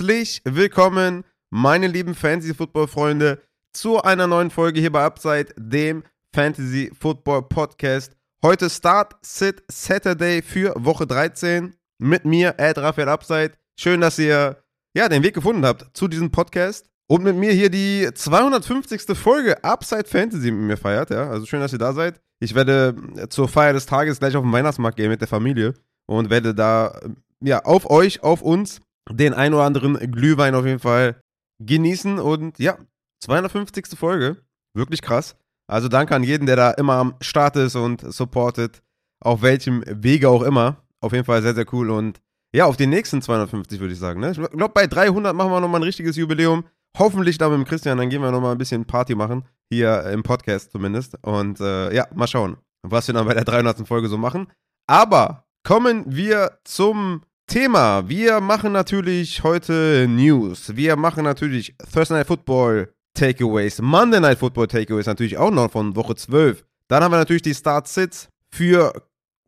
Herzlich willkommen, meine lieben Fantasy-Football-Freunde, zu einer neuen Folge hier bei Upside, dem Fantasy-Football-Podcast. Heute Start Sit Saturday für Woche 13 mit mir, Ed Raphael Upside. Schön, dass ihr ja, den Weg gefunden habt zu diesem Podcast und mit mir hier die 250. Folge Upside Fantasy mit mir feiert. Ja? Also schön, dass ihr da seid. Ich werde zur Feier des Tages gleich auf den Weihnachtsmarkt gehen mit der Familie und werde da ja, auf euch, auf uns den ein oder anderen Glühwein auf jeden Fall genießen. Und ja, 250. Folge. Wirklich krass. Also danke an jeden, der da immer am Start ist und supportet. Auf welchem Wege auch immer. Auf jeden Fall sehr, sehr cool. Und ja, auf die nächsten 250 würde ich sagen. Ne? Ich glaube, bei 300 machen wir nochmal ein richtiges Jubiläum. Hoffentlich da mit dem Christian. Dann gehen wir nochmal ein bisschen Party machen. Hier im Podcast zumindest. Und äh, ja, mal schauen, was wir dann bei der 300. Folge so machen. Aber kommen wir zum Thema. Wir machen natürlich heute News. Wir machen natürlich Thursday Night Football Takeaways. Monday Night Football Takeaways natürlich auch noch von Woche 12. Dann haben wir natürlich die Start-Sits für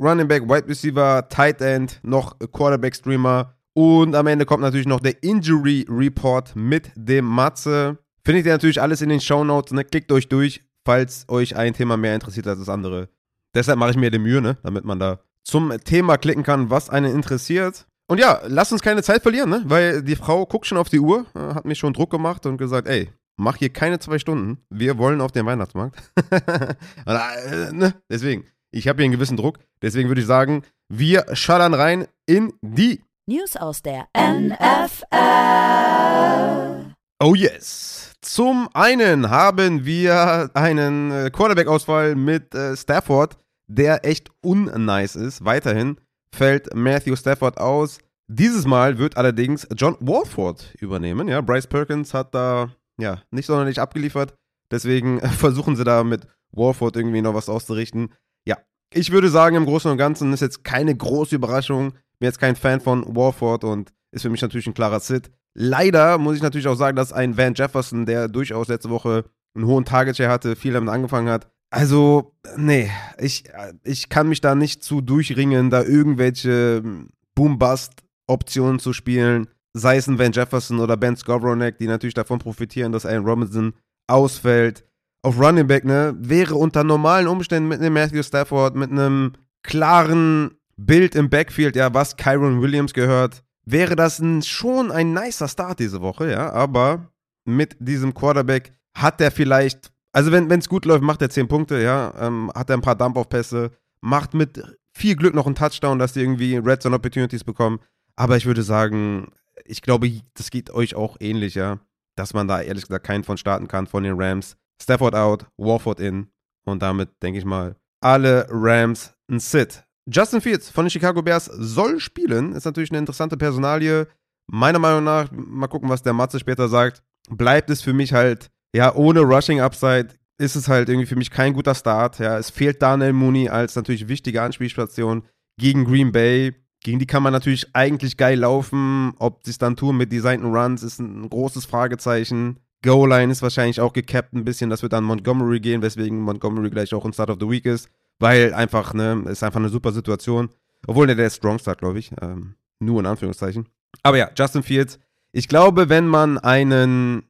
Running Back, Wide Receiver, Tight End, noch Quarterback Streamer. Und am Ende kommt natürlich noch der Injury Report mit dem Matze. Findet ihr natürlich alles in den Show Notes. Ne? Klickt euch durch, falls euch ein Thema mehr interessiert als das andere. Deshalb mache ich mir die Mühe, ne? damit man da zum Thema klicken kann, was einen interessiert. Und ja, lasst uns keine Zeit verlieren, ne? weil die Frau guckt schon auf die Uhr, äh, hat mir schon Druck gemacht und gesagt, ey, mach hier keine zwei Stunden, wir wollen auf den Weihnachtsmarkt. Äh, ne? Deswegen, ich habe hier einen gewissen Druck, deswegen würde ich sagen, wir schallern rein in die News aus der NFL. Oh yes. Zum einen haben wir einen äh, Quarterback-Ausfall mit Stafford, der echt unnice ist. Weiterhin fällt Matthew Stafford aus. Dieses Mal wird allerdings John Walford übernehmen. Ja, Bryce Perkins hat da ja nicht sonderlich abgeliefert. Deswegen versuchen sie da mit Walford irgendwie noch was auszurichten. Ja, ich würde sagen, im Großen und Ganzen ist jetzt keine große Überraschung. Bin jetzt kein Fan von Walford und ist für mich natürlich ein klarer Sit. Leider muss ich natürlich auch sagen, dass ein Van Jefferson, der durchaus letzte Woche einen hohen Target Share hatte, viel damit angefangen hat, also, nee, ich, ich kann mich da nicht zu durchringen, da irgendwelche Boom-Bust-Optionen zu spielen. Sei es ein Van Jefferson oder Ben Skowronek, die natürlich davon profitieren, dass Allen Robinson ausfällt. Auf Running Back, ne, wäre unter normalen Umständen mit einem Matthew Stafford, mit einem klaren Bild im Backfield, ja, was Kyron Williams gehört, wäre das ein, schon ein nicer Start diese Woche, ja. Aber mit diesem Quarterback hat er vielleicht also wenn es gut läuft, macht er 10 Punkte, ja, ähm, hat er ein paar Dump-Off-Pässe, macht mit viel Glück noch einen Touchdown, dass die irgendwie Red Zone Opportunities bekommen. Aber ich würde sagen, ich glaube, das geht euch auch ähnlich, ja, dass man da ehrlich gesagt keinen von starten kann von den Rams. Stafford out, Warford in und damit denke ich mal alle Rams ein Sit. Justin Fields von den Chicago Bears soll spielen, ist natürlich eine interessante Personalie. Meiner Meinung nach, mal gucken, was der Matze später sagt, bleibt es für mich halt ja, ohne Rushing Upside ist es halt irgendwie für mich kein guter Start. Ja, es fehlt Daniel Mooney als natürlich wichtige Anspielstation gegen Green Bay. Gegen die kann man natürlich eigentlich geil laufen. Ob sie es dann tun mit designten Runs, ist ein großes Fragezeichen. Goal-Line ist wahrscheinlich auch gecapped ein bisschen. Das wird dann Montgomery gehen, weswegen Montgomery gleich auch ein Start of the Week ist. Weil einfach, ne, ist einfach eine super Situation. Obwohl, ne, der ist Strong Start, glaube ich. Ähm, nur in Anführungszeichen. Aber ja, Justin Fields. Ich glaube, wenn man einen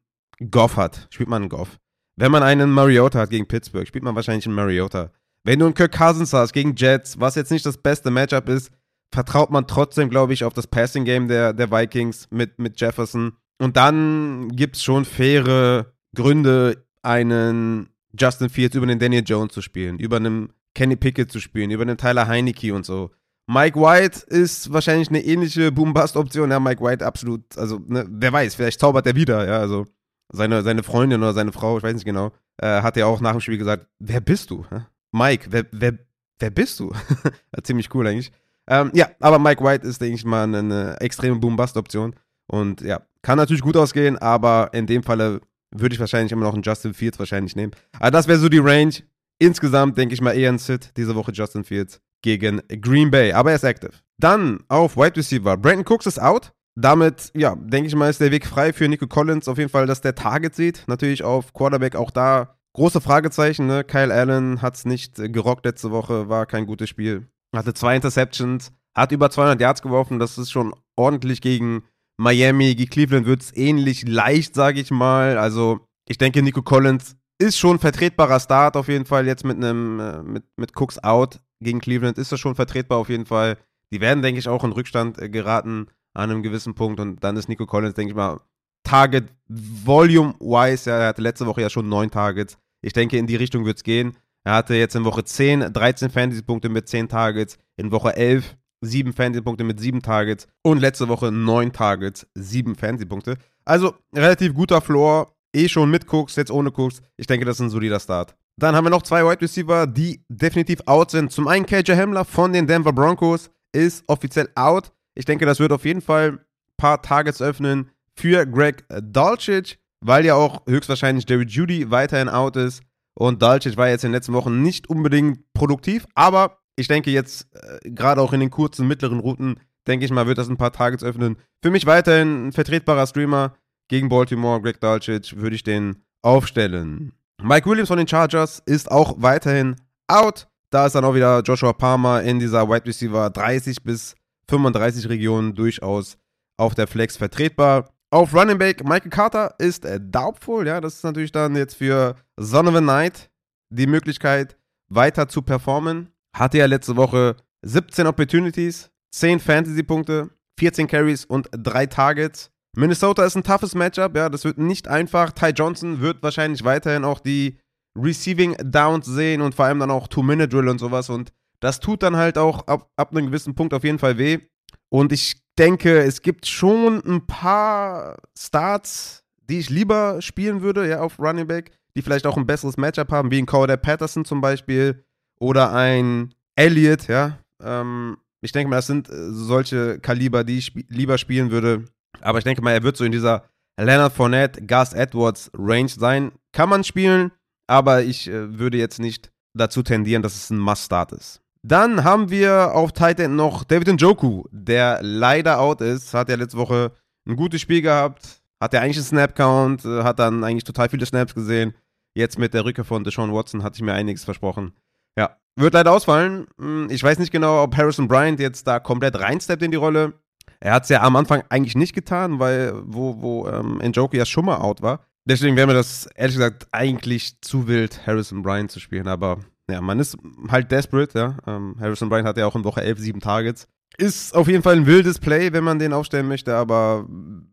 Goff hat, spielt man einen Goff. Wenn man einen Mariota hat gegen Pittsburgh, spielt man wahrscheinlich einen Mariota. Wenn du einen Kirk Cousins hast gegen Jets, was jetzt nicht das beste Matchup ist, vertraut man trotzdem, glaube ich, auf das Passing Game der, der Vikings mit, mit Jefferson. Und dann gibt es schon faire Gründe, einen Justin Fields über den Daniel Jones zu spielen, über einen Kenny Pickett zu spielen, über einen Tyler Heineke und so. Mike White ist wahrscheinlich eine ähnliche Boom-Bust-Option. Ja, Mike White absolut, also ne, wer weiß, vielleicht zaubert er wieder, ja, also seine, seine Freundin oder seine Frau, ich weiß nicht genau, äh, hat ja auch nach dem Spiel gesagt, wer bist du? Mike, wer, wer, wer bist du? Ziemlich cool eigentlich. Ähm, ja, aber Mike White ist, denke ich mal, eine extreme Boom-Bust-Option. Und ja, kann natürlich gut ausgehen, aber in dem Falle würde ich wahrscheinlich immer noch einen Justin Fields wahrscheinlich nehmen. Aber das wäre so die Range. Insgesamt denke ich mal eher ein Sit diese Woche Justin Fields gegen Green Bay, aber er ist active. Dann auf Wide Receiver. Brandon Cooks ist out damit, ja, denke ich mal, ist der Weg frei für Nico Collins. Auf jeden Fall, dass der Target sieht. Natürlich auf Quarterback auch da große Fragezeichen. Ne? Kyle Allen hat es nicht gerockt letzte Woche, war kein gutes Spiel. Hatte zwei Interceptions, hat über 200 Yards geworfen. Das ist schon ordentlich gegen Miami, gegen Cleveland wird es ähnlich leicht, sage ich mal. Also ich denke, Nico Collins ist schon ein vertretbarer Start auf jeden Fall. Jetzt mit einem, äh, mit, mit Cooks out gegen Cleveland ist das schon vertretbar auf jeden Fall. Die werden, denke ich, auch in Rückstand äh, geraten an einem gewissen Punkt und dann ist Nico Collins, denke ich mal, Target Volume-wise, ja, er hatte letzte Woche ja schon neun Targets. Ich denke, in die Richtung wird es gehen. Er hatte jetzt in Woche 10 13 Fantasy-Punkte mit 10 Targets, in Woche 11 7 Fantasy-Punkte mit 7 Targets und letzte Woche 9 Targets, 7 Fantasy-Punkte. Also relativ guter Floor, eh schon mit Cooks, jetzt ohne Cooks. Ich denke, das ist ein solider Start. Dann haben wir noch zwei Wide Receiver, die definitiv out sind. Zum einen KJ Hamler von den Denver Broncos ist offiziell out. Ich denke, das wird auf jeden Fall ein paar Targets öffnen für Greg Dulcich, weil ja auch höchstwahrscheinlich Jerry Judy weiterhin out ist. Und Dulcich war jetzt in den letzten Wochen nicht unbedingt produktiv, aber ich denke jetzt, äh, gerade auch in den kurzen, mittleren Routen, denke ich mal, wird das ein paar Targets öffnen. Für mich weiterhin ein vertretbarer Streamer gegen Baltimore, Greg Dulcich, würde ich den aufstellen. Mike Williams von den Chargers ist auch weiterhin out. Da ist dann auch wieder Joshua Palmer in dieser Wide Receiver 30 bis 35 Region durchaus auf der Flex vertretbar. Auf Running Back Michael Carter ist äh, doubtful, ja, das ist natürlich dann jetzt für Son of a Night die Möglichkeit weiter zu performen. Hatte ja letzte Woche 17 Opportunities, 10 Fantasy-Punkte, 14 Carries und 3 Targets. Minnesota ist ein toughes Matchup, ja, das wird nicht einfach. Ty Johnson wird wahrscheinlich weiterhin auch die Receiving Downs sehen und vor allem dann auch Two-Minute-Drill und sowas und das tut dann halt auch ab, ab einem gewissen Punkt auf jeden Fall weh. Und ich denke, es gibt schon ein paar Starts, die ich lieber spielen würde, ja, auf Running Back, die vielleicht auch ein besseres Matchup haben, wie ein Cowder Patterson zum Beispiel oder ein Elliott, ja. Ähm, ich denke mal, das sind äh, solche Kaliber, die ich sp lieber spielen würde. Aber ich denke mal, er wird so in dieser Leonard Fournette, Gus Edwards Range sein. Kann man spielen, aber ich äh, würde jetzt nicht dazu tendieren, dass es ein Must-Start ist. Dann haben wir auf Titan noch David Njoku, der leider out ist. Hat ja letzte Woche ein gutes Spiel gehabt. Hat ja eigentlich einen Snap-Count, äh, hat dann eigentlich total viele Snaps gesehen. Jetzt mit der Rückkehr von Deshaun Watson hatte ich mir einiges versprochen. Ja, wird leider ausfallen. Hm, ich weiß nicht genau, ob Harrison Bryant jetzt da komplett reinsteppt in die Rolle. Er hat es ja am Anfang eigentlich nicht getan, weil wo, wo ähm, Njoku ja schon mal out war. Deswegen wäre mir das ehrlich gesagt eigentlich zu wild, Harrison Bryant zu spielen. Aber ja, man ist halt desperate, ja. Ähm, Harrison Bryant hat ja auch in Woche 11 sieben Targets. Ist auf jeden Fall ein wildes Play, wenn man den aufstellen möchte, aber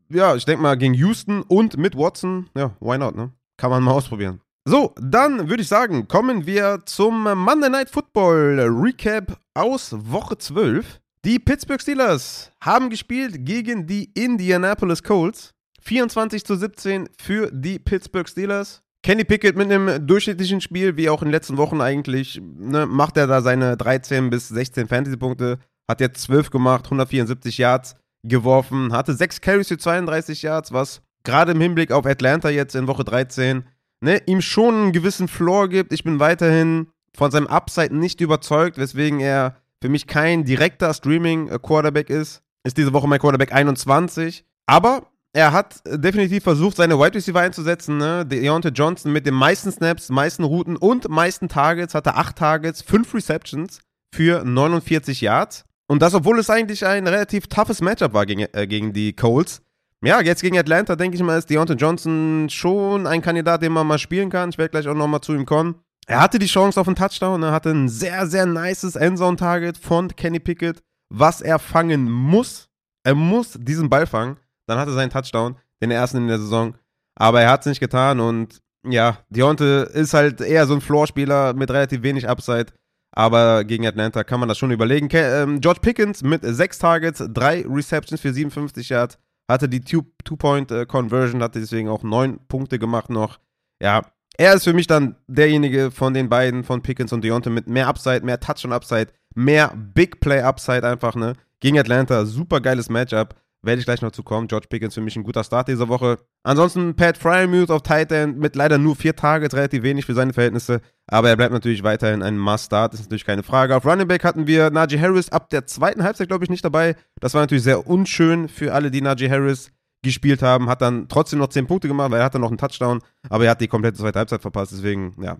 ja, ich denke mal gegen Houston und mit Watson, ja, why not, ne? Kann man mal ausprobieren. So, dann würde ich sagen, kommen wir zum Monday Night Football Recap aus Woche 12. Die Pittsburgh Steelers haben gespielt gegen die Indianapolis Colts. 24 zu 17 für die Pittsburgh Steelers. Kenny Pickett mit einem durchschnittlichen Spiel, wie auch in den letzten Wochen eigentlich, ne, macht er da seine 13 bis 16 Fantasy-Punkte. Hat jetzt 12 gemacht, 174 Yards geworfen, hatte 6 Carries für 32 Yards, was gerade im Hinblick auf Atlanta jetzt in Woche 13 ne, ihm schon einen gewissen Floor gibt. Ich bin weiterhin von seinem Upside nicht überzeugt, weswegen er für mich kein direkter Streaming-Quarterback ist. Ist diese Woche mein Quarterback 21. Aber er hat definitiv versucht, seine Wide Receiver einzusetzen. Ne? Deontay Johnson mit den meisten Snaps, meisten Routen und meisten Targets hatte acht Targets, fünf Receptions für 49 Yards. Und das, obwohl es eigentlich ein relativ toughes Matchup war gegen, äh, gegen die Colts. Ja, jetzt gegen Atlanta, denke ich mal, ist Deontay Johnson schon ein Kandidat, den man mal spielen kann. Ich werde gleich auch nochmal zu ihm kommen. Er hatte die Chance auf einen Touchdown, er hatte ein sehr, sehr nices Endzone-Target von Kenny Pickett, was er fangen muss. Er muss diesen Ball fangen. Dann hat er seinen Touchdown, den ersten in der Saison. Aber er hat es nicht getan und ja, Deontay ist halt eher so ein Floor-Spieler mit relativ wenig Upside. Aber gegen Atlanta kann man das schon überlegen. Ähm, George Pickens mit sechs Targets, drei Receptions für 57 Yards, hatte die Two-Point-Conversion, hatte deswegen auch neun Punkte gemacht noch. Ja, er ist für mich dann derjenige von den beiden, von Pickens und Deontay, mit mehr Upside, mehr Touch-on-Upside, mehr Big-Play-Upside einfach, ne? Gegen Atlanta, super geiles Matchup. Werde ich gleich noch zu kommen. George Pickens für mich ein guter Start dieser Woche. Ansonsten Pat Fryermuth auf Titan mit leider nur vier Targets, relativ wenig für seine Verhältnisse. Aber er bleibt natürlich weiterhin ein Must-Start, ist natürlich keine Frage. Auf Running Back hatten wir Najee Harris ab der zweiten Halbzeit, glaube ich, nicht dabei. Das war natürlich sehr unschön für alle, die Najee Harris gespielt haben. Hat dann trotzdem noch zehn Punkte gemacht, weil er hatte noch einen Touchdown. Aber er hat die komplette zweite Halbzeit verpasst. Deswegen, ja,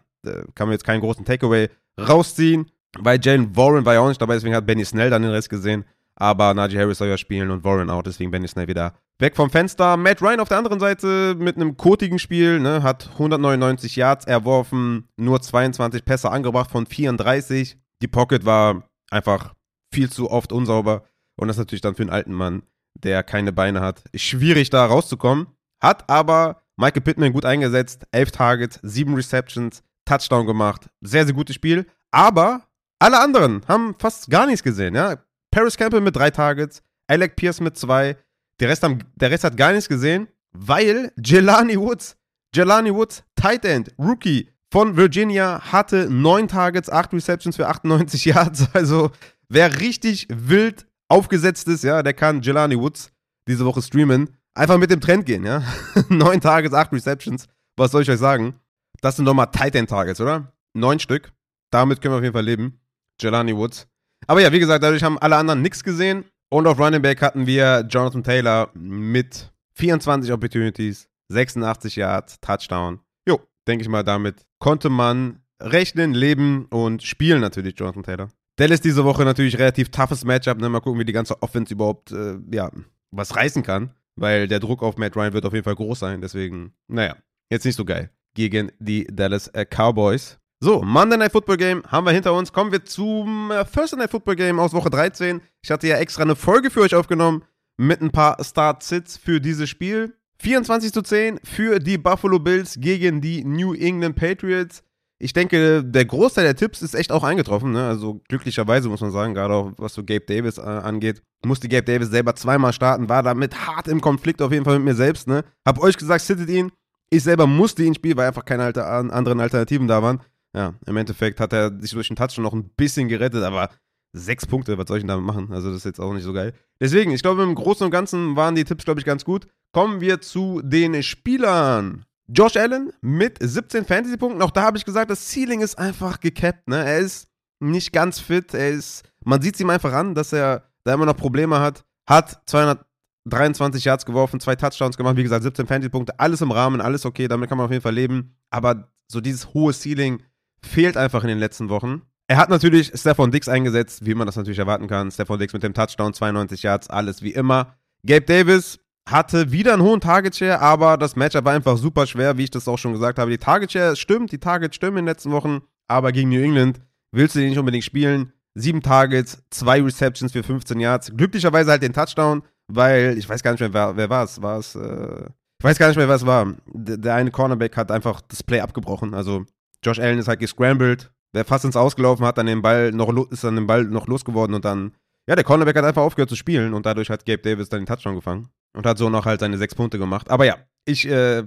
kann man jetzt keinen großen Takeaway rausziehen. Bei Jalen Warren war ja auch nicht dabei, deswegen hat Benny Snell dann den Rest gesehen. Aber Najee Harris soll ja spielen und Warren out, deswegen Benny Snell wieder weg vom Fenster. Matt Ryan auf der anderen Seite mit einem kotigen Spiel, ne, hat 199 Yards erworfen, nur 22 Pässe angebracht von 34. Die Pocket war einfach viel zu oft unsauber. Und das ist natürlich dann für einen alten Mann, der keine Beine hat, schwierig da rauszukommen. Hat aber Michael Pittman gut eingesetzt. 11 Targets, 7 Receptions, Touchdown gemacht. Sehr, sehr gutes Spiel. Aber alle anderen haben fast gar nichts gesehen. Ja? Paris Campbell mit drei Targets, Alec Pierce mit zwei. Der Rest, haben, der Rest hat gar nichts gesehen, weil Jelani Woods, Jelani Woods, Tight End, Rookie von Virginia, hatte neun Targets, acht Receptions für 98 Yards. Also wer richtig wild aufgesetzt ist, ja, der kann Jelani Woods diese Woche streamen. Einfach mit dem Trend gehen, ja. neun Targets, acht Receptions. Was soll ich euch sagen? Das sind nochmal Tight End Targets, oder? Neun Stück. Damit können wir auf jeden Fall leben. Jelani Woods. Aber ja, wie gesagt, dadurch haben alle anderen nichts gesehen. Und auf Running Back hatten wir Jonathan Taylor mit 24 Opportunities, 86 Yards, Touchdown. Jo, denke ich mal, damit konnte man rechnen, leben und spielen natürlich Jonathan Taylor. Dallas diese Woche natürlich relativ toughes Matchup. Ne? Mal gucken, wie die ganze Offense überhaupt äh, ja, was reißen kann. Weil der Druck auf Matt Ryan wird auf jeden Fall groß sein. Deswegen, naja, jetzt nicht so geil. Gegen die Dallas äh, Cowboys. So, Monday Night Football Game haben wir hinter uns. Kommen wir zum äh, First Night Football Game aus Woche 13. Ich hatte ja extra eine Folge für euch aufgenommen mit ein paar Start-Sits für dieses Spiel. 24 zu 10 für die Buffalo Bills gegen die New England Patriots. Ich denke, der Großteil der Tipps ist echt auch eingetroffen. Ne? Also glücklicherweise muss man sagen, gerade auch was so Gabe Davis äh, angeht, musste Gabe Davis selber zweimal starten, war damit hart im Konflikt auf jeden Fall mit mir selbst. Ne? Hab euch gesagt, sittet ihn. Ich selber musste ihn spielen, weil einfach keine alter, anderen Alternativen da waren. Ja, im Endeffekt hat er sich durch den Touch schon noch ein bisschen gerettet, aber sechs Punkte, was soll ich denn damit machen? Also, das ist jetzt auch nicht so geil. Deswegen, ich glaube, im Großen und Ganzen waren die Tipps, glaube ich, ganz gut. Kommen wir zu den Spielern. Josh Allen mit 17 Fantasy-Punkten. Auch da habe ich gesagt, das Ceiling ist einfach gecapped. Ne? Er ist nicht ganz fit. Er ist, man sieht es ihm einfach an, dass er da immer noch Probleme hat. Hat 223 Yards geworfen, zwei Touchdowns gemacht. Wie gesagt, 17 Fantasy-Punkte. Alles im Rahmen, alles okay. Damit kann man auf jeden Fall leben. Aber so dieses hohe Ceiling fehlt einfach in den letzten Wochen. Er hat natürlich Stefan Dix eingesetzt, wie man das natürlich erwarten kann. Stefan Dix mit dem Touchdown, 92 Yards, alles wie immer. Gabe Davis hatte wieder einen hohen Target Share, aber das Matchup war einfach super schwer, wie ich das auch schon gesagt habe. Die Target Share stimmt, die Targets stimmen in den letzten Wochen, aber gegen New England willst du den nicht unbedingt spielen. Sieben Targets, zwei Receptions für 15 Yards. Glücklicherweise halt den Touchdown, weil ich weiß gar nicht mehr, wer, wer war es. War es, äh, ich weiß gar nicht mehr, wer es war. Der, der eine Cornerback hat einfach das Play abgebrochen. Also Josh Allen ist halt gescrambled, wäre fast ins Ausgelaufen, hat dann den Ball noch, ist dann den Ball noch losgeworden und dann, ja, der Cornerback hat einfach aufgehört zu spielen und dadurch hat Gabe Davis dann den Touchdown gefangen und hat so noch halt seine sechs Punkte gemacht. Aber ja, ich, äh,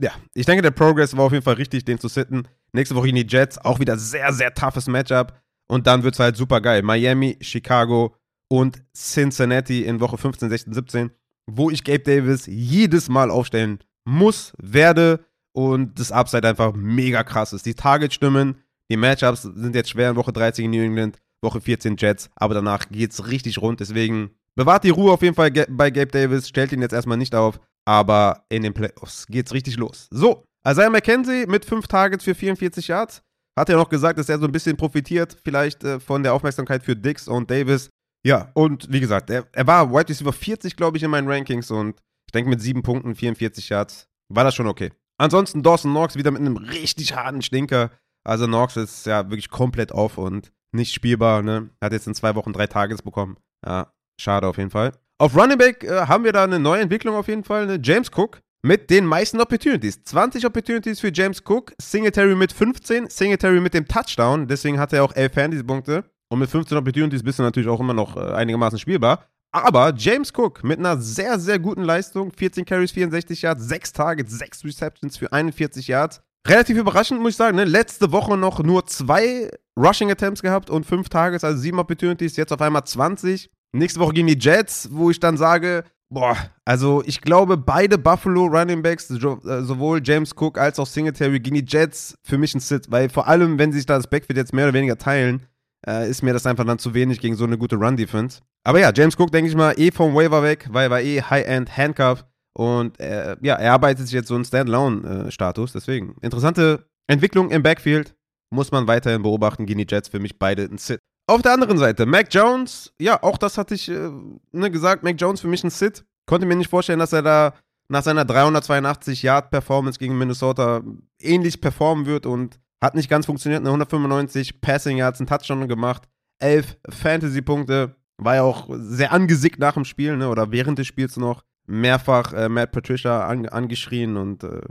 ja, ich denke, der Progress war auf jeden Fall richtig, den zu sitten. Nächste Woche in die Jets, auch wieder sehr, sehr toughes Matchup. Und dann wird es halt super geil. Miami, Chicago und Cincinnati in Woche 15, 16, 17, wo ich Gabe Davis jedes Mal aufstellen muss, werde und das Upside einfach mega krass ist. Die Targets stimmen, die Matchups sind jetzt schwer in Woche 13 in New England, Woche 14 Jets, aber danach geht es richtig rund. Deswegen bewahrt die Ruhe auf jeden Fall bei Gabe Davis, stellt ihn jetzt erstmal nicht auf, aber in den Playoffs geht's richtig los. So, Isaiah McKenzie mit 5 Targets für 44 Yards. Hat ja noch gesagt, dass er so ein bisschen profitiert, vielleicht äh, von der Aufmerksamkeit für Dix und Davis. Ja, und wie gesagt, er, er war Wide Receiver 40, glaube ich, in meinen Rankings und ich denke mit 7 Punkten, 44 Yards, war das schon okay. Ansonsten Dawson Knox wieder mit einem richtig harten Stinker. Also Knox ist ja wirklich komplett off und nicht spielbar. Ne? Hat jetzt in zwei Wochen drei Tages bekommen. Ja, schade auf jeden Fall. Auf Running Back äh, haben wir da eine neue Entwicklung auf jeden Fall. Ne? James Cook mit den meisten Opportunities. 20 Opportunities für James Cook. Singletary mit 15. Singletary mit dem Touchdown. Deswegen hat er auch 11 Fantasy-Punkte. Und mit 15 Opportunities bist du natürlich auch immer noch äh, einigermaßen spielbar. Aber James Cook mit einer sehr, sehr guten Leistung, 14 Carries, 64 Yards, 6 Targets, 6 Receptions für 41 Yards. Relativ überraschend, muss ich sagen. Ne? Letzte Woche noch nur zwei Rushing Attempts gehabt und 5 Targets, also 7 Opportunities, jetzt auf einmal 20. Nächste Woche gegen die Jets, wo ich dann sage, boah, also ich glaube, beide Buffalo Running Backs, äh, sowohl James Cook als auch Singletary gegen die Jets, für mich ein Sit, weil vor allem, wenn sie sich da das Backfield jetzt mehr oder weniger teilen, äh, ist mir das einfach dann zu wenig gegen so eine gute Run-Defense. Aber ja, James Cook, denke ich mal, eh vom Waiver weg, weil er war eh High-End Handcuff und äh, ja, er arbeitet sich jetzt so einen Standalone-Status. Deswegen, interessante Entwicklung im Backfield muss man weiterhin beobachten. Gegen die Jets für mich beide ein Sit. Auf der anderen Seite, Mac Jones, ja, auch das hatte ich äh, ne, gesagt, Mac Jones für mich ein Sit. Konnte mir nicht vorstellen, dass er da nach seiner 382 Yard Performance gegen Minnesota ähnlich performen wird und hat nicht ganz funktioniert. Eine 195 Passing Yards, ein Touchdown gemacht, 11 Fantasy Punkte. War ja auch sehr angesickt nach dem Spiel, ne, oder während des Spiels noch. Mehrfach äh, Matt Patricia an, angeschrien und äh,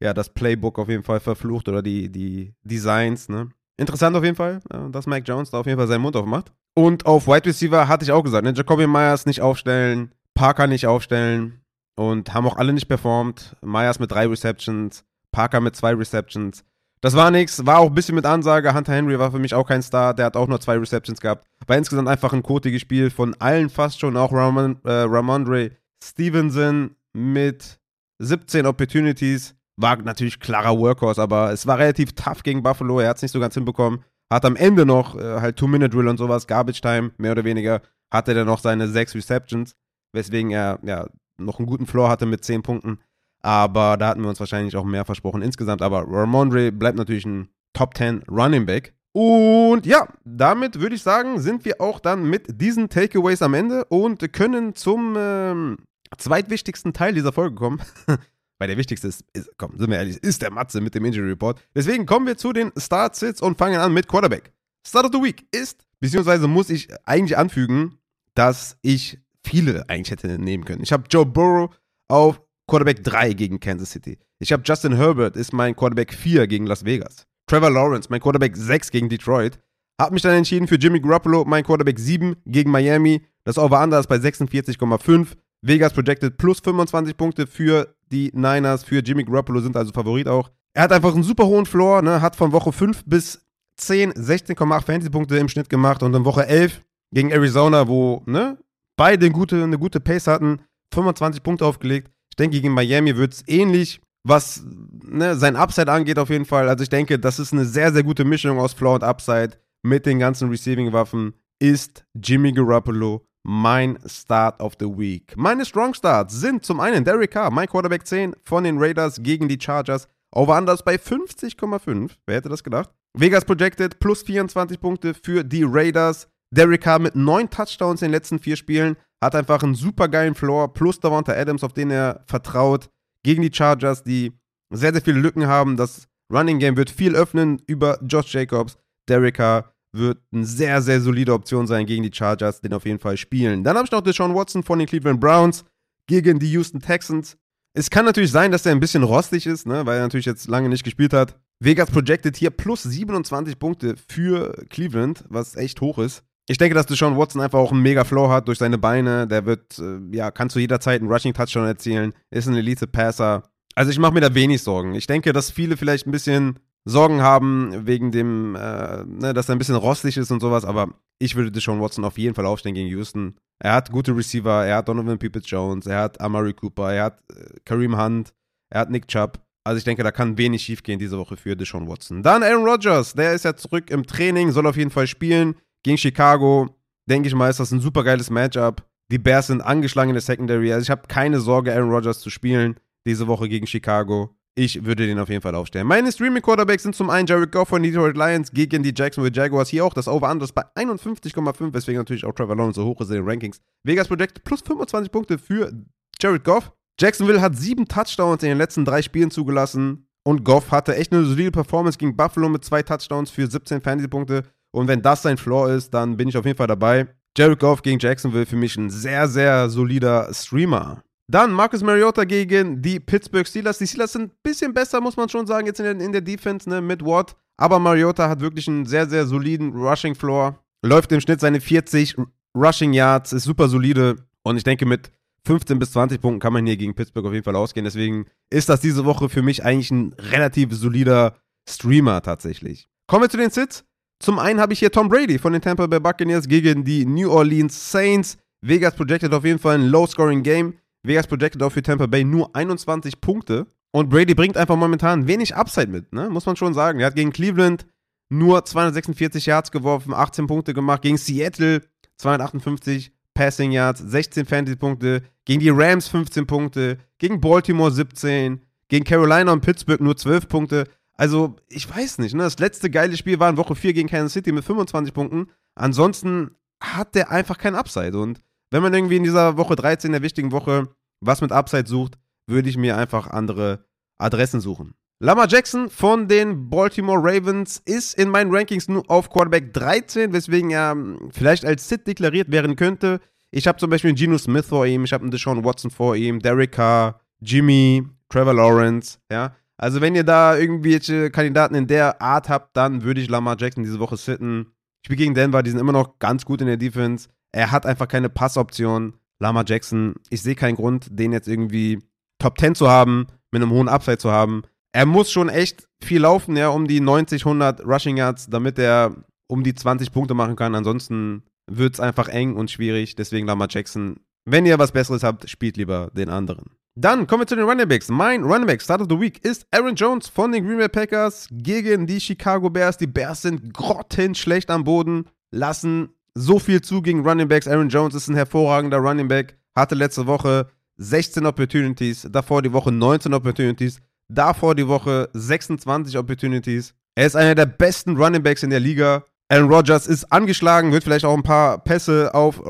ja, das Playbook auf jeden Fall verflucht oder die, die Designs, ne. Interessant auf jeden Fall, dass Mac Jones da auf jeden Fall seinen Mund aufmacht. Und auf Wide Receiver hatte ich auch gesagt, ne, Jacoby Myers nicht aufstellen, Parker nicht aufstellen und haben auch alle nicht performt. Myers mit drei Receptions, Parker mit zwei Receptions. Das war nichts, war auch ein bisschen mit Ansage. Hunter Henry war für mich auch kein Star, der hat auch nur zwei Receptions gehabt. War insgesamt einfach ein kotiges Spiel von allen fast schon, auch Ramon, äh, Ramondre Stevenson mit 17 Opportunities. War natürlich klarer Workhorse, aber es war relativ tough gegen Buffalo. Er hat es nicht so ganz hinbekommen. Hat am Ende noch äh, halt Two-Minute-Drill und sowas, Garbage Time, mehr oder weniger, hatte er noch seine sechs Receptions, weswegen er ja noch einen guten Floor hatte mit 10 Punkten. Aber da hatten wir uns wahrscheinlich auch mehr versprochen insgesamt. Aber Ramondre bleibt natürlich ein Top 10 Running Back. Und ja, damit würde ich sagen, sind wir auch dann mit diesen Takeaways am Ende und können zum ähm, zweitwichtigsten Teil dieser Folge kommen. Weil der wichtigste ist, ist, komm, sind wir ehrlich, ist der Matze mit dem Injury Report. Deswegen kommen wir zu den Start-Sits und fangen an mit Quarterback. Start of the Week ist, beziehungsweise muss ich eigentlich anfügen, dass ich viele eigentlich hätte nehmen können. Ich habe Joe Burrow auf Quarterback 3 gegen Kansas City. Ich habe Justin Herbert, ist mein Quarterback 4 gegen Las Vegas. Trevor Lawrence, mein Quarterback 6 gegen Detroit. Hab mich dann entschieden für Jimmy Garoppolo, mein Quarterback 7 gegen Miami. Das Over-Under ist bei 46,5. Vegas projected plus 25 Punkte für die Niners, für Jimmy Garoppolo sind also Favorit auch. Er hat einfach einen super hohen Floor, ne? hat von Woche 5 bis 10 16,8 Fantasy-Punkte im Schnitt gemacht und in Woche 11 gegen Arizona, wo ne, beide eine gute, eine gute Pace hatten, 25 Punkte aufgelegt. Ich denke, gegen Miami wird es ähnlich, was ne, sein Upside angeht auf jeden Fall. Also ich denke, das ist eine sehr, sehr gute Mischung aus Floor und Upside mit den ganzen Receiving-Waffen. Ist Jimmy Garoppolo mein Start of the Week. Meine Strong Starts sind zum einen Derek Carr, mein Quarterback 10 von den Raiders gegen die Chargers. Over anders bei 50,5. Wer hätte das gedacht? Vegas projected plus 24 Punkte für die Raiders. Derek Carr mit 9 Touchdowns in den letzten vier Spielen. Hat einfach einen super geilen Floor. Plus Davante Adams, auf den er vertraut. Gegen die Chargers, die sehr, sehr viele Lücken haben. Das Running Game wird viel öffnen über Josh Jacobs. Derek Carr wird eine sehr, sehr solide Option sein gegen die Chargers, den auf jeden Fall spielen. Dann habe ich noch Deshaun Watson von den Cleveland Browns gegen die Houston Texans. Es kann natürlich sein, dass er ein bisschen rostig ist, ne, weil er natürlich jetzt lange nicht gespielt hat. Vegas projected hier plus 27 Punkte für Cleveland, was echt hoch ist. Ich denke, dass Deshaun Watson einfach auch einen mega Flow hat durch seine Beine. Der wird, äh, ja, kann zu jeder Zeit einen Rushing Touchdown erzielen, ist ein Elite Passer. Also ich mache mir da wenig Sorgen. Ich denke, dass viele vielleicht ein bisschen Sorgen haben wegen dem, äh, ne, dass er ein bisschen rostig ist und sowas, aber ich würde Deshaun Watson auf jeden Fall aufstellen gegen Houston. Er hat gute Receiver, er hat Donovan Peoples-Jones, er hat Amari Cooper, er hat äh, Kareem Hunt, er hat Nick Chubb. Also ich denke, da kann wenig schiefgehen diese Woche für Deshaun Watson. Dann Aaron Rodgers, der ist ja zurück im Training, soll auf jeden Fall spielen gegen Chicago. Denke ich mal, ist das ein super geiles Matchup. Die Bears sind angeschlagen in der Secondary. Also ich habe keine Sorge, Aaron Rodgers zu spielen diese Woche gegen Chicago. Ich würde den auf jeden Fall aufstellen. Meine Streaming-Quarterbacks sind zum einen Jared Goff von Detroit Lions gegen die Jacksonville Jaguars. Hier auch das Over-Under bei 51,5, weswegen natürlich auch Trevor Lawrence so hoch ist in den Rankings. Vegas Project plus 25 Punkte für Jared Goff. Jacksonville hat sieben Touchdowns in den letzten drei Spielen zugelassen. Und Goff hatte echt eine solide Performance gegen Buffalo mit zwei Touchdowns für 17 Fantasy-Punkte. Und wenn das sein Floor ist, dann bin ich auf jeden Fall dabei. Jared Goff gegen Jacksonville für mich ein sehr, sehr solider Streamer. Dann Marcus Mariota gegen die Pittsburgh Steelers. Die Steelers sind ein bisschen besser, muss man schon sagen, jetzt in der, in der Defense ne, mit Watt. Aber Mariota hat wirklich einen sehr, sehr soliden Rushing Floor. Läuft im Schnitt seine 40 Rushing Yards, ist super solide. Und ich denke, mit 15 bis 20 Punkten kann man hier gegen Pittsburgh auf jeden Fall ausgehen. Deswegen ist das diese Woche für mich eigentlich ein relativ solider Streamer tatsächlich. Kommen wir zu den Sits. Zum einen habe ich hier Tom Brady von den Tampa Bay Buccaneers gegen die New Orleans Saints. Vegas projected auf jeden Fall ein Low-Scoring-Game. Vegas projected auch für Tampa Bay nur 21 Punkte. Und Brady bringt einfach momentan wenig Upside mit, ne? muss man schon sagen. Er hat gegen Cleveland nur 246 Yards geworfen, 18 Punkte gemacht. Gegen Seattle 258 Passing Yards, 16 Fantasy-Punkte. Gegen die Rams 15 Punkte. Gegen Baltimore 17. Gegen Carolina und Pittsburgh nur 12 Punkte. Also, ich weiß nicht, ne? Das letzte geile Spiel war in Woche 4 gegen Kansas City mit 25 Punkten. Ansonsten hat der einfach kein Upside. Und wenn man irgendwie in dieser Woche 13, der wichtigen Woche, was mit Upside sucht, würde ich mir einfach andere Adressen suchen. Lama Jackson von den Baltimore Ravens ist in meinen Rankings nur auf Quarterback 13, weswegen er hm, vielleicht als Sit deklariert werden könnte. Ich habe zum Beispiel einen Geno Smith vor ihm, ich habe einen Deshaun Watson vor ihm, Derek Carr, Jimmy, Trevor Lawrence, ja. Also wenn ihr da irgendwelche Kandidaten in der Art habt, dann würde ich Lamar Jackson diese Woche sitten. Spiel gegen Denver, die sind immer noch ganz gut in der Defense. Er hat einfach keine Passoption. Lamar Jackson, ich sehe keinen Grund, den jetzt irgendwie Top 10 zu haben, mit einem hohen Upside zu haben. Er muss schon echt viel laufen, ja, um die 90, 100 Rushing Yards, damit er um die 20 Punkte machen kann. Ansonsten wird es einfach eng und schwierig. Deswegen Lamar Jackson, wenn ihr was Besseres habt, spielt lieber den anderen. Dann kommen wir zu den Running Backs. Mein Running Back Start of the Week ist Aaron Jones von den Green Bay Packers gegen die Chicago Bears. Die Bears sind grottenschlecht am Boden, lassen so viel zu gegen Running Backs. Aaron Jones ist ein hervorragender Running Back, hatte letzte Woche 16 Opportunities, davor die Woche 19 Opportunities, davor die Woche 26 Opportunities. Er ist einer der besten Running Backs in der Liga. Aaron Rodgers ist angeschlagen, wird vielleicht auch ein paar Pässe auf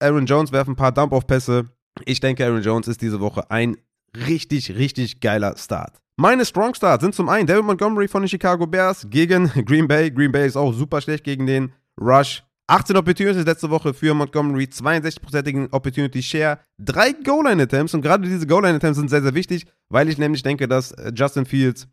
Aaron Jones werfen, ein paar Dump-Off-Pässe. Ich denke, Aaron Jones ist diese Woche ein richtig, richtig geiler Start. Meine Strong Starts sind zum einen David Montgomery von den Chicago Bears gegen Green Bay. Green Bay ist auch super schlecht gegen den Rush. 18 Opportunities letzte Woche für Montgomery, 62%igen Opportunity Share, drei Goal-Line-Attempts und gerade diese Goal-Line-Attempts sind sehr, sehr wichtig, weil ich nämlich denke, dass äh, Justin Fields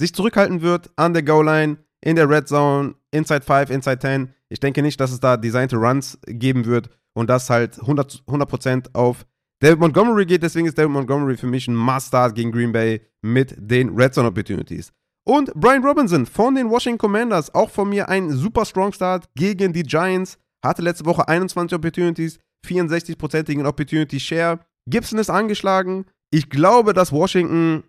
sich zurückhalten wird an der Goal-Line, in der Red Zone, Inside 5, Inside 10. Ich denke nicht, dass es da designte Runs geben wird und das halt 100%, 100 auf David Montgomery geht, deswegen ist David Montgomery für mich ein Must-Start gegen Green Bay mit den Red Zone Opportunities. Und Brian Robinson von den Washington Commanders, auch von mir ein super Strong Start gegen die Giants. Hatte letzte Woche 21 Opportunities, 64%igen Opportunity Share. Gibson ist angeschlagen. Ich glaube, dass Washington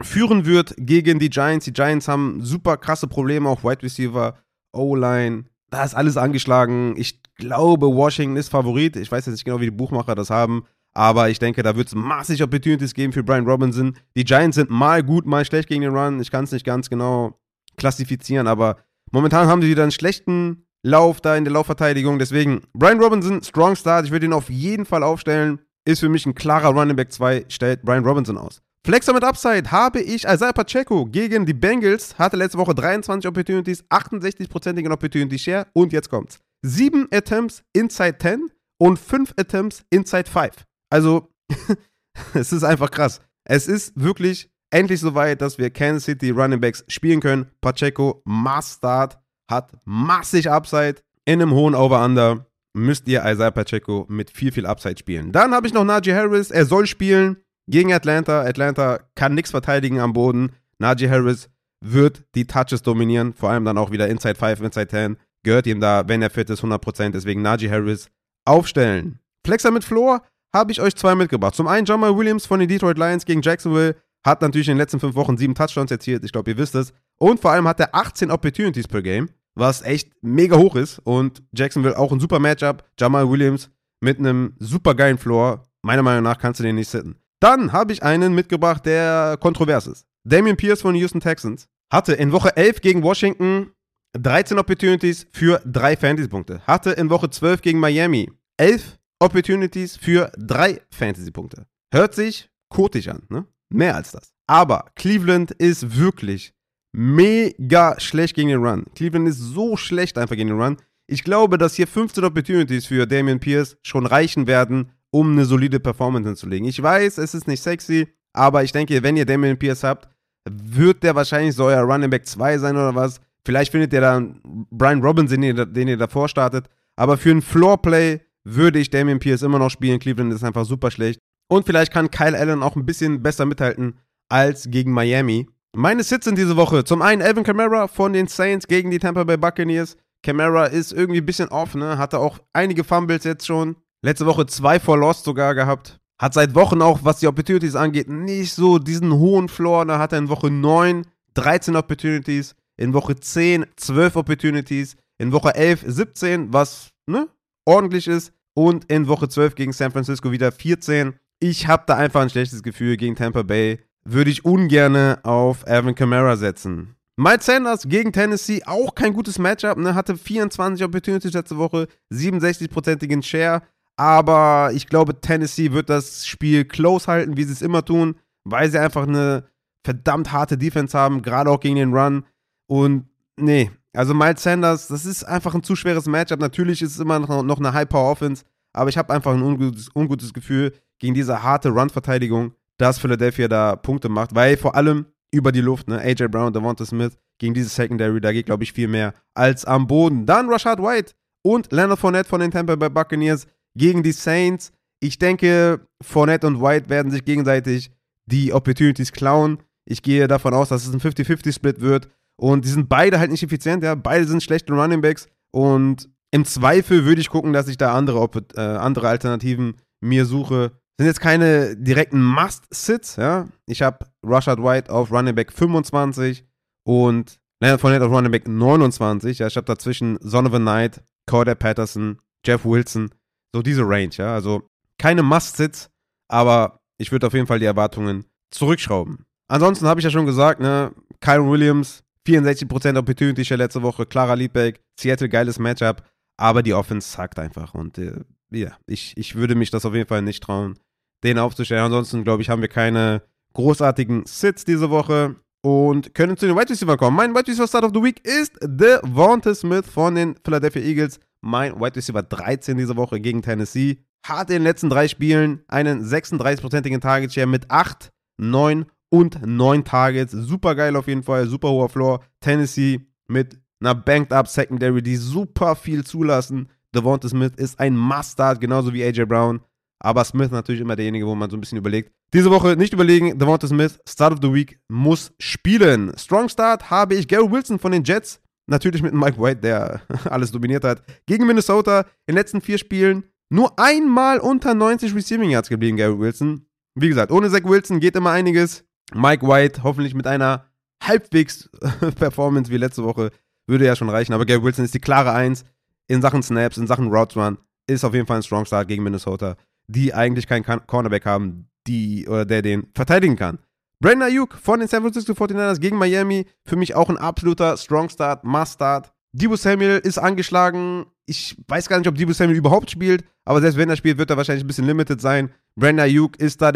führen wird gegen die Giants. Die Giants haben super krasse Probleme, auch Wide Receiver, O-Line. Da ist alles angeschlagen. Ich glaube, Washington ist Favorit. Ich weiß jetzt nicht genau, wie die Buchmacher das haben. Aber ich denke, da wird es massig Opportunities geben für Brian Robinson. Die Giants sind mal gut, mal schlecht gegen den Run. Ich kann es nicht ganz genau klassifizieren, aber momentan haben sie wieder einen schlechten Lauf da in der Laufverteidigung. Deswegen, Brian Robinson, Strong Start. Ich würde ihn auf jeden Fall aufstellen. Ist für mich ein klarer Running Back 2, stellt Brian Robinson aus. Flexer mit Upside habe ich Isaiah Pacheco gegen die Bengals. Hatte letzte Woche 23 Opportunities, 68%igen Opportunity Share. Und jetzt kommt's. 7 Attempts inside 10 und 5 Attempts inside 5. Also, es ist einfach krass. Es ist wirklich endlich soweit, dass wir Kansas City Running Backs spielen können. Pacheco, Must Start, hat massig Upside. In einem hohen Over-Under müsst ihr Isaiah Pacheco mit viel, viel Upside spielen. Dann habe ich noch Najee Harris. Er soll spielen gegen Atlanta. Atlanta kann nichts verteidigen am Boden. Najee Harris wird die Touches dominieren. Vor allem dann auch wieder Inside 5, Inside 10. Gehört ihm da, wenn er fit ist, 100%. Deswegen Najee Harris aufstellen. Flexer mit Floor habe ich euch zwei mitgebracht. Zum einen Jamal Williams von den Detroit Lions gegen Jacksonville. Hat natürlich in den letzten fünf Wochen sieben Touchdowns erzielt. Ich glaube, ihr wisst es. Und vor allem hat er 18 Opportunities per Game, was echt mega hoch ist. Und Jacksonville auch ein super Matchup. Jamal Williams mit einem super geilen Floor. Meiner Meinung nach kannst du den nicht sitten. Dann habe ich einen mitgebracht, der kontrovers ist. Damian Pierce von den Houston Texans hatte in Woche 11 gegen Washington 13 Opportunities für drei Fantasy-Punkte. Hatte in Woche 12 gegen Miami 11 Opportunities für drei Fantasy-Punkte. Hört sich kotig an, ne? Mehr als das. Aber Cleveland ist wirklich mega schlecht gegen den Run. Cleveland ist so schlecht einfach gegen den Run. Ich glaube, dass hier 15 Opportunities für Damian Pierce schon reichen werden, um eine solide Performance hinzulegen. Ich weiß, es ist nicht sexy, aber ich denke, wenn ihr Damian Pierce habt, wird der wahrscheinlich so euer Running Back 2 sein oder was. Vielleicht findet ihr dann Brian Robinson, den ihr, davor startet. Aber für ein Floorplay würde ich Damian Pierce immer noch spielen. Cleveland ist einfach super schlecht. Und vielleicht kann Kyle Allen auch ein bisschen besser mithalten als gegen Miami. Meine Sits sind diese Woche. Zum einen Alvin Kamara von den Saints gegen die Tampa Bay Buccaneers. Kamara ist irgendwie ein bisschen off, ne? Hatte auch einige Fumbles jetzt schon. Letzte Woche zwei for Lost sogar gehabt. Hat seit Wochen auch, was die Opportunities angeht, nicht so diesen hohen Floor. Da hat er in Woche 9 13 Opportunities. In Woche 10 12 Opportunities. In Woche 11 17, was ne, ordentlich ist. Und in Woche 12 gegen San Francisco wieder 14. Ich habe da einfach ein schlechtes Gefühl gegen Tampa Bay. Würde ich ungern auf Alvin Kamara setzen. Miles Sanders gegen Tennessee, auch kein gutes Matchup, ne? hatte 24 Opportunities letzte Woche, 67-prozentigen Share, aber ich glaube, Tennessee wird das Spiel close halten, wie sie es immer tun, weil sie einfach eine verdammt harte Defense haben, gerade auch gegen den Run. Und nee, also Miles Sanders, das ist einfach ein zu schweres Matchup. Natürlich ist es immer noch, noch eine High-Power-Offense, aber ich habe einfach ein ungutes, ungutes Gefühl gegen diese harte Run-Verteidigung, dass Philadelphia da Punkte macht, weil vor allem über die Luft, ne, AJ Brown, Devonta Smith gegen diese Secondary, da geht, glaube ich, viel mehr als am Boden. Dann Rashad White und Leonard Fournette von den Tampa Bay Buccaneers gegen die Saints. Ich denke, Fournette und White werden sich gegenseitig die Opportunities klauen. Ich gehe davon aus, dass es ein 50-50-Split wird. Und die sind beide halt nicht effizient, ja. Beide sind schlechte Running Backs. Und im Zweifel würde ich gucken, dass ich da andere, äh, andere Alternativen mir suche. Sind jetzt keine direkten Must-Sits, ja. Ich habe Rashad White auf Running Back 25 und Leonard Fournette auf Running Back 29. Ja, ich habe dazwischen Son of a Knight, Corder Patterson, Jeff Wilson. So diese Range, ja. Also keine Must-Sits, aber ich würde auf jeden Fall die Erwartungen zurückschrauben. Ansonsten habe ich ja schon gesagt, ne, Kyron Williams, 64% Opportunity Share letzte Woche, Clara Liebbeck, Seattle, geiles Matchup, aber die Offense zackt einfach und äh, ja, ich, ich würde mich das auf jeden Fall nicht trauen, den aufzustellen. Ansonsten, glaube ich, haben wir keine großartigen Sits diese Woche und können zu den Wide Receiver kommen. Mein Wide Receiver Start of the Week ist Devonta Smith von den Philadelphia Eagles. Mein Wide Receiver 13 diese Woche gegen Tennessee. Hat in den letzten drei Spielen einen 36-prozentigen Target Share mit 8, 9 und 9 Targets. Super geil auf jeden Fall, super hoher Floor. Tennessee mit einer banked up Secondary, die super viel zulassen. Devonta Smith ist ein Must-Start, genauso wie AJ Brown. Aber Smith natürlich immer derjenige, wo man so ein bisschen überlegt. Diese Woche nicht überlegen, Devonta Smith, Start of the Week, muss spielen. Strong Start habe ich Gary Wilson von den Jets. Natürlich mit Mike White, der alles dominiert hat. Gegen Minnesota in den letzten vier Spielen nur einmal unter 90 Receiving Yards geblieben, Gary Wilson. Wie gesagt, ohne Zach Wilson geht immer einiges. Mike White hoffentlich mit einer halbwegs Performance wie letzte Woche würde ja schon reichen. Aber Gary Wilson ist die klare Eins in Sachen Snaps, in Sachen Routes Run. Ist auf jeden Fall ein Strong Start gegen Minnesota, die eigentlich keinen Cornerback haben, die oder der den verteidigen kann. Brandon Ayuk von den San Francisco 49ers gegen Miami. Für mich auch ein absoluter Strong Start, Must Start. Debo Samuel ist angeschlagen. Ich weiß gar nicht, ob Debo Samuel überhaupt spielt, aber selbst wenn er spielt, wird er wahrscheinlich ein bisschen limited sein. Brandon Ayuk ist da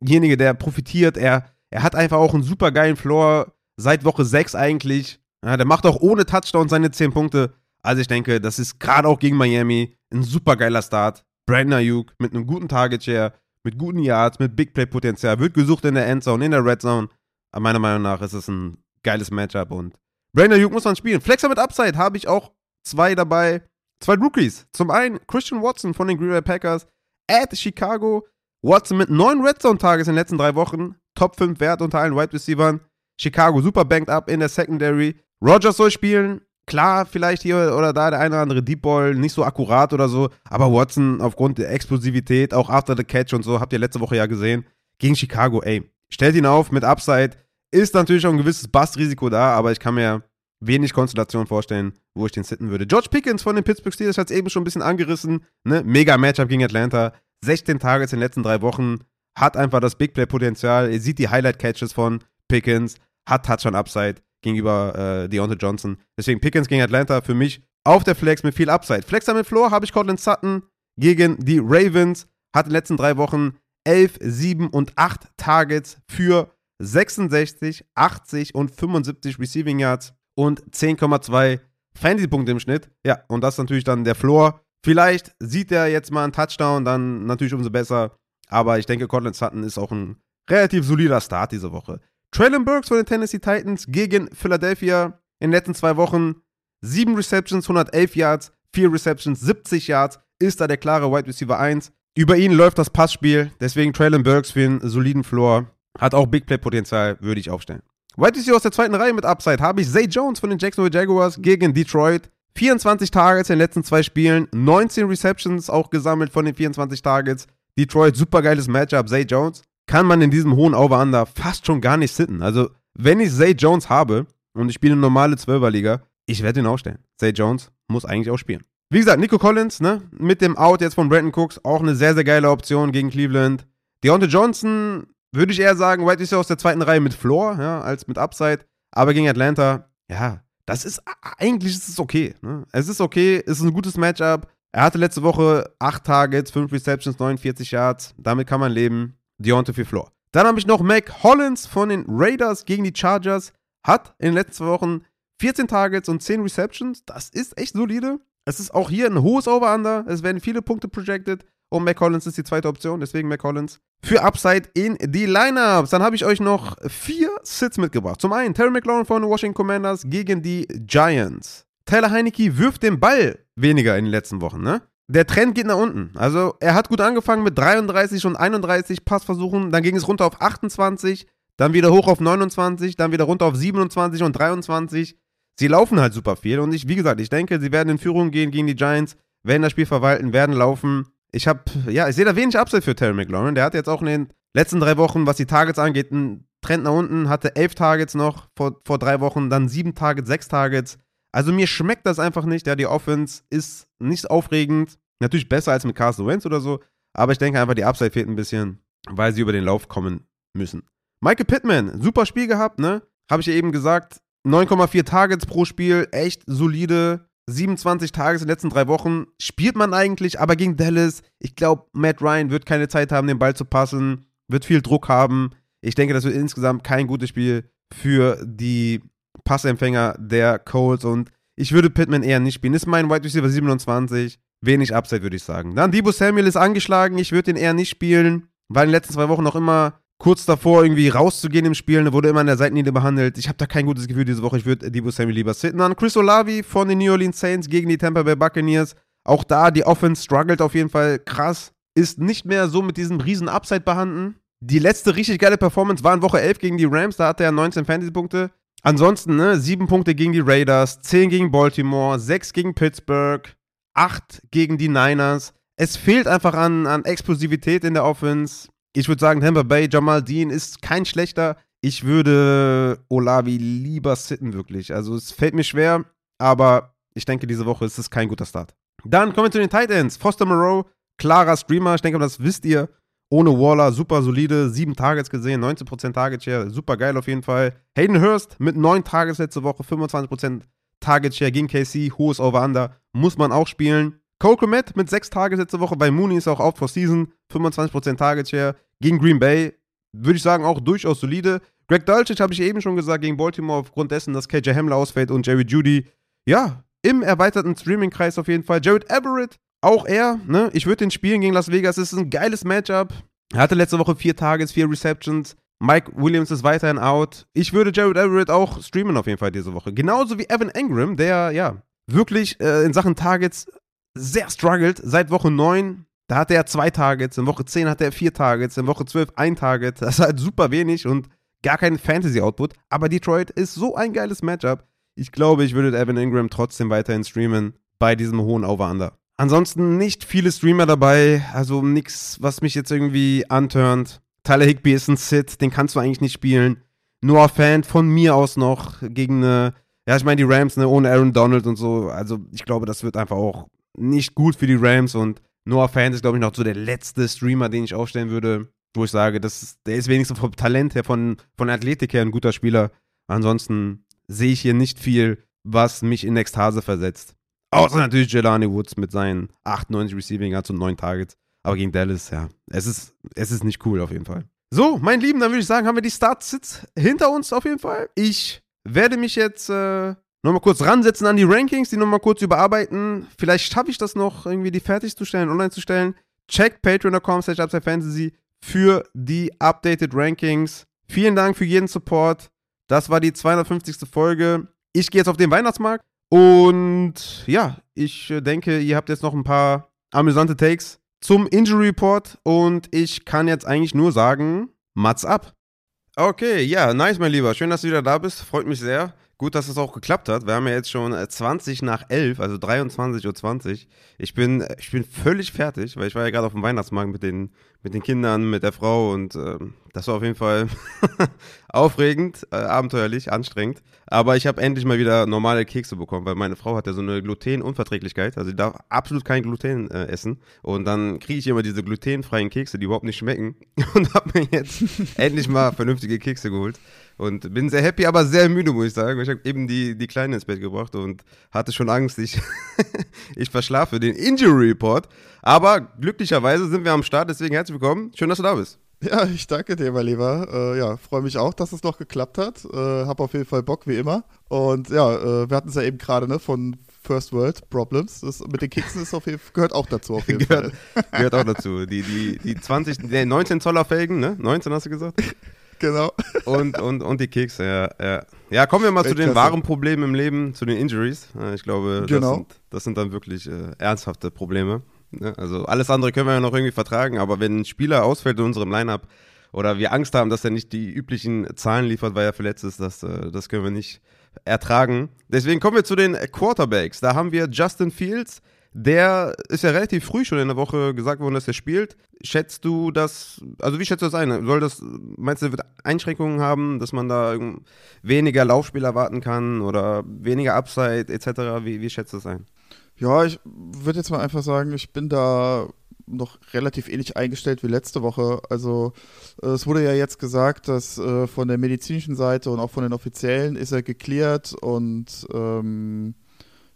derjenige, der profitiert. Er, er hat einfach auch einen super geilen Floor seit Woche 6 eigentlich. Ja, der macht auch ohne Touchdown seine 10 Punkte. Also ich denke, das ist gerade auch gegen Miami ein super geiler Start. Brandon Ayuk mit einem guten Target Share, mit guten Yards, mit Big Play Potenzial, wird gesucht in der Endzone, in der Red Zone. Aber meiner Meinung nach ist es ein geiles Matchup und Brandon Ayuk muss man spielen. Flexer mit Upside habe ich auch zwei dabei. Zwei Rookies. Zum einen Christian Watson von den Green Bay Packers at Chicago. Watson mit neun Red Zone Tages in den letzten drei Wochen. Top 5 Wert unter allen Wide Receivers. Chicago super banked up in der Secondary. Rogers soll spielen. Klar, vielleicht hier oder da der eine oder andere Deep Ball, nicht so akkurat oder so. Aber Watson aufgrund der Explosivität, auch after the catch und so, habt ihr letzte Woche ja gesehen, gegen Chicago, ey, stellt ihn auf mit Upside. Ist natürlich auch ein gewisses Bust-Risiko da, aber ich kann mir wenig Konstellationen vorstellen, wo ich den sitten würde. George Pickens von den Pittsburgh Steelers hat es eben schon ein bisschen angerissen. Ne? Mega Matchup gegen Atlanta. 16 Targets in den letzten drei Wochen. Hat einfach das Big Play-Potenzial. Ihr seht die Highlight-Catches von Pickens. Hat Touchdown-Upside gegenüber äh, Deontay Johnson. Deswegen Pickens gegen Atlanta für mich auf der Flex mit viel Upside. Flexer mit Floor habe ich Cortland Sutton gegen die Ravens. Hat in den letzten drei Wochen 11, 7 und 8 Targets für 66, 80 und 75 Receiving Yards und 10,2 Fantasy-Punkte im Schnitt. Ja, und das ist natürlich dann der Floor. Vielleicht sieht er jetzt mal einen Touchdown, dann natürlich umso besser. Aber ich denke, Cortland Sutton ist auch ein relativ solider Start diese Woche. Traylon Burks von den Tennessee Titans gegen Philadelphia in den letzten zwei Wochen. Sieben Receptions, 111 Yards, vier Receptions, 70 Yards. Ist da der klare Wide Receiver 1. Über ihn läuft das Passspiel. Deswegen Traylon Burks für einen soliden Floor. Hat auch Big Play-Potenzial, würde ich aufstellen. Wide Receiver aus der zweiten Reihe mit Upside habe ich Zay Jones von den Jacksonville Jaguars gegen Detroit. 24 Targets in den letzten zwei Spielen, 19 Receptions auch gesammelt von den 24 Targets. Detroit, supergeiles Matchup. Zay Jones kann man in diesem hohen Over-Under fast schon gar nicht sitten. Also, wenn ich Zay Jones habe und ich spiele eine normale 12er-Liga, ich werde ihn aufstellen. Zay Jones muss eigentlich auch spielen. Wie gesagt, Nico Collins, ne, mit dem Out jetzt von Brandon Cooks, auch eine sehr, sehr geile Option gegen Cleveland. Deontay Johnson würde ich eher sagen, White ist ja aus der zweiten Reihe mit Floor, ja, als mit Upside. Aber gegen Atlanta, ja, das ist eigentlich ist es okay. Ne? Es ist okay, es ist ein gutes Matchup. Er hatte letzte Woche 8 Targets, 5 Receptions, 49 Yards. Damit kann man leben. Deontay für Floor. Dann habe ich noch Mac Hollins von den Raiders gegen die Chargers. Hat in den letzten Wochen 14 Targets und 10 Receptions. Das ist echt solide. Es ist auch hier ein hohes Over-Under. Es werden viele Punkte projected. Und Mac Hollins ist die zweite Option. Deswegen Mac Hollins für Upside in die Lineups. Dann habe ich euch noch vier Sits mitgebracht. Zum einen Terry McLaurin von den Washington Commanders gegen die Giants. Tyler Heinecke wirft den Ball weniger in den letzten Wochen, ne? Der Trend geht nach unten. Also, er hat gut angefangen mit 33 und 31 Passversuchen, dann ging es runter auf 28, dann wieder hoch auf 29, dann wieder runter auf 27 und 23. Sie laufen halt super viel und ich, wie gesagt, ich denke, sie werden in Führung gehen gegen die Giants, werden das Spiel verwalten, werden laufen. Ich habe, ja, ich sehe da wenig Upside für Terry McLaurin. Der hat jetzt auch in den letzten drei Wochen, was die Targets angeht, einen Trend nach unten, hatte elf Targets noch vor, vor drei Wochen, dann sieben Targets, sechs Targets. Also mir schmeckt das einfach nicht. Ja, die Offense ist nicht aufregend. Natürlich besser als mit Carson Wentz oder so. Aber ich denke einfach, die Upside fehlt ein bisschen, weil sie über den Lauf kommen müssen. Michael Pittman, super Spiel gehabt, ne? Habe ich ja eben gesagt. 9,4 Targets pro Spiel, echt solide. 27 Tages in den letzten drei Wochen. Spielt man eigentlich, aber gegen Dallas, ich glaube, Matt Ryan wird keine Zeit haben, den Ball zu passen, wird viel Druck haben. Ich denke, das wird insgesamt kein gutes Spiel für die Passempfänger der Colts und ich würde Pittman eher nicht spielen. Ist mein Wide Receiver 27. Wenig Upside, würde ich sagen. Dann Debo Samuel ist angeschlagen. Ich würde den eher nicht spielen. War in den letzten zwei Wochen noch immer kurz davor, irgendwie rauszugehen im Spiel. Er wurde immer an der Seitenlinie behandelt. Ich habe da kein gutes Gefühl diese Woche. Ich würde Debo Samuel lieber sitten. Dann Chris Olavi von den New Orleans Saints gegen die Tampa Bay Buccaneers. Auch da, die Offense struggelt auf jeden Fall krass. Ist nicht mehr so mit diesem riesen Upside behandelt. Die letzte richtig geile Performance war in Woche 11 gegen die Rams. Da hatte er 19 Fantasy-Punkte. Ansonsten, ne, sieben Punkte gegen die Raiders, zehn gegen Baltimore, sechs gegen Pittsburgh, acht gegen die Niners. Es fehlt einfach an, an Explosivität in der Offense. Ich würde sagen, Tampa Bay, Jamal Dean ist kein schlechter. Ich würde Olavi lieber sitten, wirklich. Also es fällt mir schwer, aber ich denke, diese Woche ist es kein guter Start. Dann kommen wir zu den Tight Ends. Foster Moreau, klarer Streamer. Ich denke, das wisst ihr. Ohne Waller, super solide, sieben Targets gesehen, 19% Target Share, super geil auf jeden Fall. Hayden Hurst mit neun Targets letzte Woche, 25% Target Share gegen KC, hohes Over-Under, muss man auch spielen. Cole Komet mit sechs Targets letzte Woche, bei Mooney ist auch out for Season, 25% Target Share. Gegen Green Bay, würde ich sagen, auch durchaus solide. Greg Dulcich habe ich eben schon gesagt, gegen Baltimore aufgrund dessen, dass KJ Hamler ausfällt und Jerry Judy, ja, im erweiterten Streaming-Kreis auf jeden Fall. Jared Everett auch er, ne? Ich würde den spielen gegen Las Vegas. Es ist ein geiles Matchup. Er hatte letzte Woche vier Targets, vier Receptions. Mike Williams ist weiterhin out. Ich würde Jared Everett auch streamen auf jeden Fall diese Woche. Genauso wie Evan Engram, der ja wirklich äh, in Sachen Targets sehr struggelt seit Woche 9. Da hatte er zwei Targets, in Woche 10 hatte er vier Targets, in Woche 12 ein Target. Das ist halt super wenig und gar kein Fantasy-Output. Aber Detroit ist so ein geiles Matchup. Ich glaube, ich würde Evan Ingram trotzdem weiterhin streamen bei diesem hohen Over-Under. Ansonsten nicht viele Streamer dabei, also nichts, was mich jetzt irgendwie antörnt. Tyler Higby ist ein Sit, den kannst du eigentlich nicht spielen. Noah Fan von mir aus noch gegen eine, ja, ich meine die Rams, ne, ohne Aaron Donald und so. Also ich glaube, das wird einfach auch nicht gut für die Rams und Noah Fan ist, glaube ich, noch so der letzte Streamer, den ich aufstellen würde, wo ich sage, das ist, der ist wenigstens vom Talent her, von, von Athletik her ein guter Spieler. Ansonsten sehe ich hier nicht viel, was mich in Ekstase versetzt. Außer natürlich Jelani Woods mit seinen 98 Receiving Yards und 9 Targets. Aber gegen Dallas, ja, es ist, es ist nicht cool auf jeden Fall. So, mein Lieben, dann würde ich sagen, haben wir die Start-Sits hinter uns auf jeden Fall. Ich werde mich jetzt äh, nochmal kurz ransetzen an die Rankings, die nochmal kurz überarbeiten. Vielleicht schaffe ich das noch, irgendwie die fertigzustellen, online zu stellen. Check patreon.com slash Fantasy für die updated Rankings. Vielen Dank für jeden Support. Das war die 250. Folge. Ich gehe jetzt auf den Weihnachtsmarkt und ja, ich äh, denke, ihr habt jetzt noch ein paar amüsante Takes zum Injury Report und ich kann jetzt eigentlich nur sagen, Mats ab. Okay, ja, nice, mein Lieber. Schön, dass du wieder da bist. Freut mich sehr. Gut, dass es auch geklappt hat. Wir haben ja jetzt schon 20 äh, nach 11, also 23.20 Uhr. Ich bin, ich bin völlig fertig, weil ich war ja gerade auf dem Weihnachtsmarkt mit den, mit den Kindern, mit der Frau und äh, das war auf jeden Fall aufregend, äh, abenteuerlich, anstrengend. Aber ich habe endlich mal wieder normale Kekse bekommen, weil meine Frau hat ja so eine Glutenunverträglichkeit. Also sie darf absolut kein Gluten äh, essen. Und dann kriege ich immer diese glutenfreien Kekse, die überhaupt nicht schmecken. Und habe mir jetzt endlich mal vernünftige Kekse geholt. Und bin sehr happy, aber sehr müde, muss ich sagen. Ich habe eben die, die Kleine ins Bett gebracht und hatte schon Angst, ich, ich verschlafe den Injury Report. Aber glücklicherweise sind wir am Start, deswegen herzlich willkommen. Schön, dass du da bist. Ja, ich danke dir, mein Lieber. Äh, ja, freue mich auch, dass es noch geklappt hat. Äh, hab auf jeden Fall Bock, wie immer. Und ja, äh, wir hatten es ja eben gerade, ne, von First World Problems. Das mit den Keksen ist auf jeden, gehört auch dazu, auf jeden gehört, Fall. Gehört auch dazu. Die, die, die 20, nee, 19 Zoller Felgen, ne? 19 hast du gesagt? Genau. Und, und, und die Kekse, ja, ja. Ja, kommen wir mal zu den wahren Problemen im Leben, zu den Injuries. Ich glaube, das, Genau. sind, das sind dann wirklich äh, ernsthafte Probleme. Also alles andere können wir ja noch irgendwie vertragen, aber wenn ein Spieler ausfällt in unserem Lineup oder wir Angst haben, dass er nicht die üblichen Zahlen liefert, weil er verletzt ist, das, äh, das können wir nicht ertragen. Deswegen kommen wir zu den Quarterbacks. Da haben wir Justin Fields. Der ist ja relativ früh schon in der Woche gesagt worden, dass er spielt. Schätzt du das, also wie schätzt du das ein? Soll das, meinst du, wird Einschränkungen haben, dass man da weniger Laufspiel erwarten kann oder weniger Upside etc.? Wie, wie schätzt du das ein? Ja, ich würde jetzt mal einfach sagen, ich bin da noch relativ ähnlich eingestellt wie letzte Woche. Also äh, es wurde ja jetzt gesagt, dass äh, von der medizinischen Seite und auch von den Offiziellen ist er geklärt und ähm,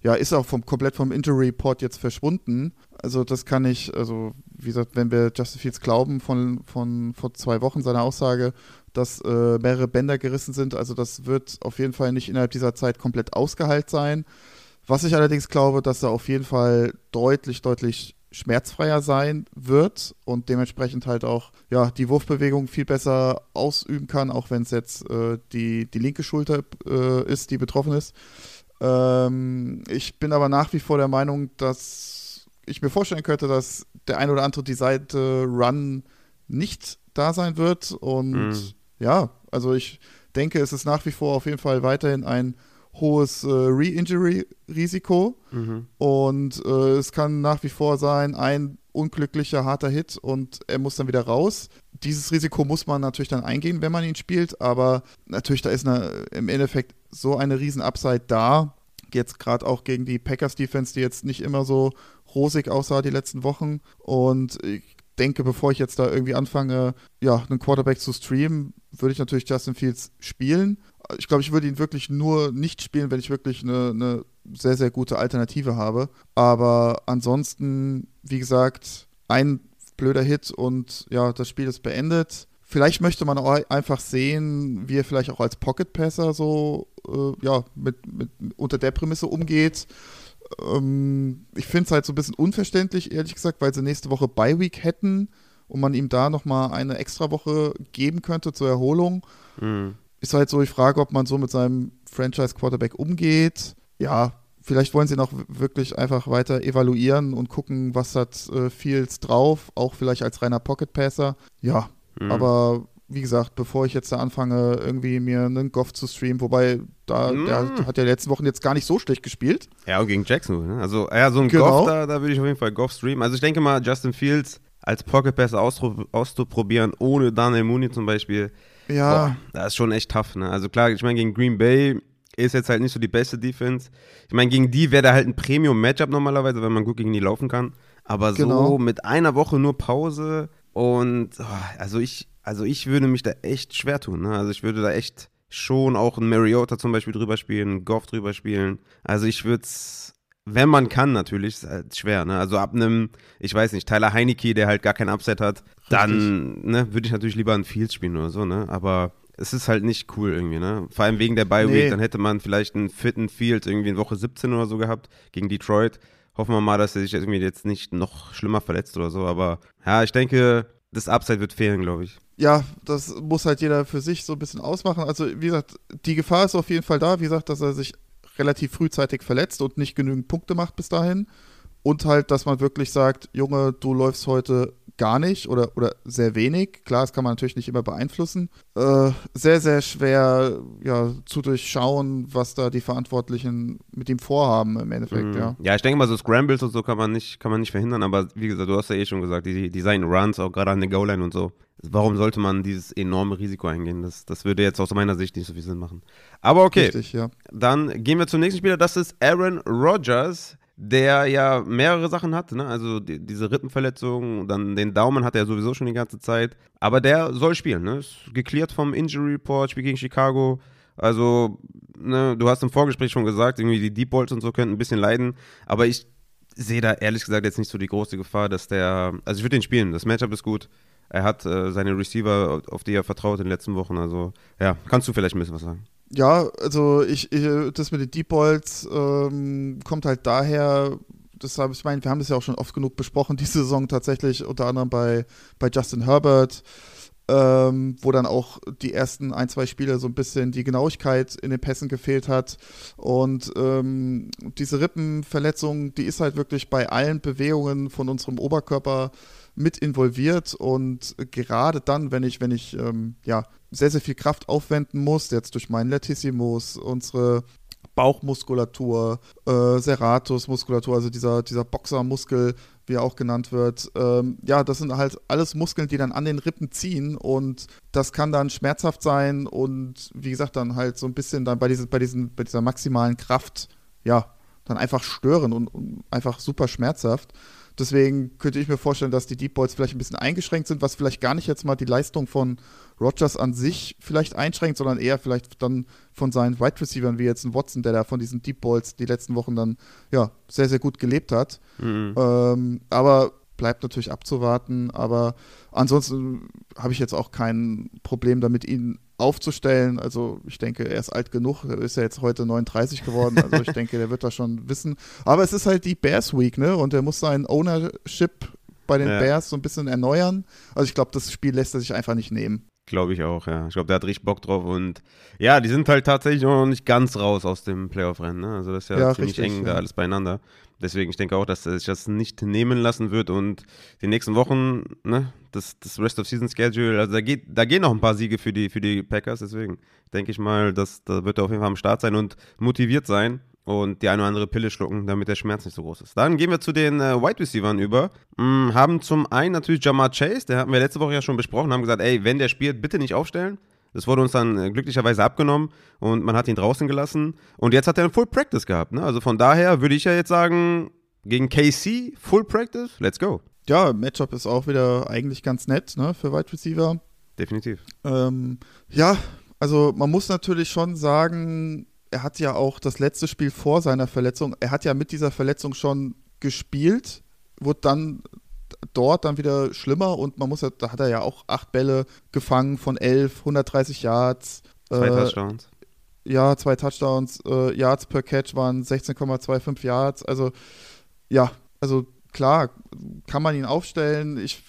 ja, ist auch vom, komplett vom Injury Report jetzt verschwunden. Also das kann ich, also wie gesagt, wenn wir Justin Fields glauben von, von vor zwei Wochen seiner Aussage, dass äh, mehrere Bänder gerissen sind, also das wird auf jeden Fall nicht innerhalb dieser Zeit komplett ausgeheilt sein. Was ich allerdings glaube, dass er auf jeden Fall deutlich, deutlich schmerzfreier sein wird und dementsprechend halt auch ja, die Wurfbewegung viel besser ausüben kann, auch wenn es jetzt äh, die, die linke Schulter äh, ist, die betroffen ist. Ähm, ich bin aber nach wie vor der Meinung, dass ich mir vorstellen könnte, dass der ein oder andere die Seite Run nicht da sein wird. Und Mhm. ja, also ich denke, es ist nach wie vor auf jeden Fall weiterhin ein hohes äh, Re-Injury-Risiko. Und äh, es kann nach wie vor sein, ein unglücklicher, harter Hit und er muss dann wieder raus. Dieses Risiko muss man natürlich dann eingehen, wenn man ihn spielt, aber natürlich, da ist eine, im Endeffekt so eine riesen Upside da. Jetzt gerade auch gegen die Packers-Defense, die jetzt nicht immer so rosig aussah die letzten Wochen. Und ich denke, bevor ich jetzt da irgendwie anfange, ja, einen Quarterback zu streamen, würde ich natürlich Justin Fields spielen. Ich glaube, ich würde ihn wirklich nur nicht spielen, wenn ich wirklich eine, eine sehr, sehr gute Alternative habe. Aber ansonsten, wie gesagt, ein blöder Hit und ja, das Spiel ist beendet. Vielleicht möchte man auch einfach sehen, wie er vielleicht auch als Pocket Passer so äh, ja, mit, mit, unter der Prämisse umgeht. Ähm, ich finde es halt so ein bisschen unverständlich, ehrlich gesagt, weil sie nächste Woche Bye Week hätten und man ihm da nochmal eine extra Woche geben könnte zur Erholung. Mhm. Ist halt so die Frage, ob man so mit seinem Franchise-Quarterback umgeht. Ja, vielleicht wollen sie noch wirklich einfach weiter evaluieren und gucken, was hat äh, Fields drauf, auch vielleicht als reiner Pocket-Passer. Ja, Mhm. aber wie gesagt, bevor ich jetzt da anfange, irgendwie mir einen Goff zu streamen, wobei da, Mhm. der hat ja die letzten Wochen jetzt gar nicht so schlecht gespielt. Ja, und gegen Jacksonville. Ne? Also, ja, so ein Genau. Goff, da, da würde ich auf jeden Fall Goff streamen. Also, ich denke mal, Justin Fields als Pocket Pass auszupro- auszuprobieren, ohne Daniel Mooney zum Beispiel, Ja, boah, das ist schon echt tough. Ne? Also, klar, ich meine, gegen Green Bay ist jetzt halt nicht so die beste Defense. Ich meine, gegen die wäre da halt ein Premium-Matchup normalerweise, wenn man gut gegen die laufen kann. Aber so Genau. mit einer Woche nur Pause und oh, also ich, also ich würde mich da echt schwer tun. Ne? Also ich würde da echt schon auch einen Mariota zum Beispiel drüber spielen, einen Goff drüber spielen. Also ich würde es, wenn man kann natürlich, ist halt schwer. Ne? Also ab einem, ich weiß nicht, Tyler Heineke, der halt gar kein Upset hat, dann ne, würde ich natürlich lieber einen Fields spielen oder so. Ne? Aber es ist halt nicht cool irgendwie, ne? Vor allem wegen der Bye Week, Nee. dann hätte man vielleicht einen fitten Field irgendwie in Woche 17 oder so gehabt gegen Detroit. Hoffen wir mal, dass er sich jetzt irgendwie jetzt nicht noch schlimmer verletzt oder so. Aber ja, ich denke, das Upside wird fehlen, glaube ich. ja, das muss halt jeder für sich so ein bisschen ausmachen. Also, wie gesagt, die Gefahr ist auf jeden Fall da. Wie gesagt, dass er sich relativ frühzeitig verletzt und nicht genügend Punkte macht bis dahin. Und halt, dass man wirklich sagt, Junge, du läufst heute gar nicht oder, oder sehr wenig. Klar, das kann man natürlich nicht immer beeinflussen. Äh, sehr, sehr schwer ja, zu durchschauen, was da die Verantwortlichen mit ihm vorhaben im Endeffekt, Mhm. ja. Ja, ich denke mal, so Scrambles und so kann man nicht, kann man nicht verhindern, aber wie gesagt, du hast ja eh schon gesagt, die, die seinen Runs, auch gerade an der Goal-Line und so. Warum sollte man dieses enorme Risiko eingehen? Das, das würde jetzt aus meiner Sicht nicht so viel Sinn machen. Aber okay, Richtig, ja. dann gehen wir zum nächsten Spieler. Das ist Aaron Rodgers, der ja mehrere Sachen hat. Ne? Also die, diese Rippenverletzung, dann den Daumen hat er sowieso schon die ganze Zeit. Aber der soll spielen. Ne? Ist geklärt vom Injury Report, Spiel gegen Chicago. Also, ne, du hast im Vorgespräch schon gesagt, irgendwie die Deep Balls und so könnten ein bisschen leiden. Aber ich sehe da ehrlich gesagt jetzt nicht so die große Gefahr, dass der. Also, ich würde den spielen. Das Matchup ist gut. Er hat äh, seine Receiver, auf die er vertraut in den letzten Wochen. Also, ja, kannst du vielleicht ein bisschen was sagen? Ja, also ich, ich das mit den Deep Balls ähm, kommt halt daher, das habe ich meine, wir haben das ja auch schon oft genug besprochen, diese Saison tatsächlich, unter anderem bei, bei Justin Herbert, ähm, wo dann auch die ersten ein, zwei Spiele so ein bisschen die Genauigkeit in den Pässen gefehlt hat. Und ähm, diese Rippenverletzung, die ist halt wirklich bei allen Bewegungen von unserem Oberkörper mit involviert und gerade dann, wenn ich, wenn ich ähm, ja sehr, sehr viel Kraft aufwenden muss, jetzt durch meinen Latissimus, unsere Bauchmuskulatur, äh, Serratus-Muskulatur, also dieser, dieser Boxermuskel, wie er auch genannt wird. Ähm, ja, das sind halt alles Muskeln, die dann an den Rippen ziehen und das kann dann schmerzhaft sein und wie gesagt, dann halt so ein bisschen dann bei, diesen, bei, diesen, bei dieser maximalen Kraft, ja, dann einfach stören und, und einfach super schmerzhaft. Deswegen könnte ich mir vorstellen, dass die Deep Balls vielleicht ein bisschen eingeschränkt sind, was vielleicht gar nicht jetzt mal die Leistung von Rogers an sich vielleicht einschränkt, sondern eher vielleicht dann von seinen Wide Receivers, wie jetzt ein Watson, der da von diesen Deep Balls die letzten Wochen dann ja sehr, sehr gut gelebt hat. Mhm. Ähm, aber bleibt natürlich abzuwarten. Aber ansonsten habe ich jetzt auch kein Problem damit, ihn aufzustellen. Also ich denke, er ist alt genug. Er ist ja jetzt heute 39 geworden. Also ich denke, der wird das schon wissen. Aber es ist halt die Bears Week, ne? Und er muss sein Ownership bei den Ja. Bears so ein bisschen erneuern. Also ich glaube, das Spiel lässt er sich einfach nicht nehmen. Glaube ich auch, ja. Ich glaube, der hat richtig Bock drauf und ja, die sind halt tatsächlich noch nicht ganz raus aus dem Playoff-Rennen. Ne? Also das ist ja, Ja, ziemlich richtig, eng ja. da alles beieinander. Deswegen, ich denke auch, dass er sich das nicht nehmen lassen wird und die nächsten Wochen, ne, das, das Rest of Season Schedule, also da geht, da gehen noch ein paar Siege für die, für die Packers, deswegen denke ich mal, dass da wird er auf jeden Fall am Start sein und motiviert sein und die eine oder andere Pille schlucken, damit der Schmerz nicht so groß ist. Dann gehen wir zu den äh, Wide Receivers über. Mm, haben zum einen natürlich Jamar Chase, der hatten wir letzte Woche ja schon besprochen, haben gesagt, ey, wenn der spielt, bitte nicht aufstellen. Das wurde uns dann äh, glücklicherweise abgenommen und man hat ihn draußen gelassen. Und jetzt hat er ein Full Practice gehabt. Ne? Also von daher würde ich ja jetzt sagen, gegen KC, Full Practice, let's go. Ja, Matchup ist auch wieder eigentlich ganz nett, ne, für Wide Receiver. Definitiv. Ähm, ja, also man muss natürlich schon sagen, er hat ja auch das letzte Spiel vor seiner Verletzung, er hat ja mit dieser Verletzung schon gespielt, wurde dann dort dann wieder schlimmer und man muss ja, da hat er ja auch acht Bälle gefangen von elf, 130 Yards. Zwei äh, Touchdowns. ja, zwei Touchdowns, äh, Yards per Catch waren 16,25 Yards. Also ja, also klar, kann man ihn aufstellen. Ich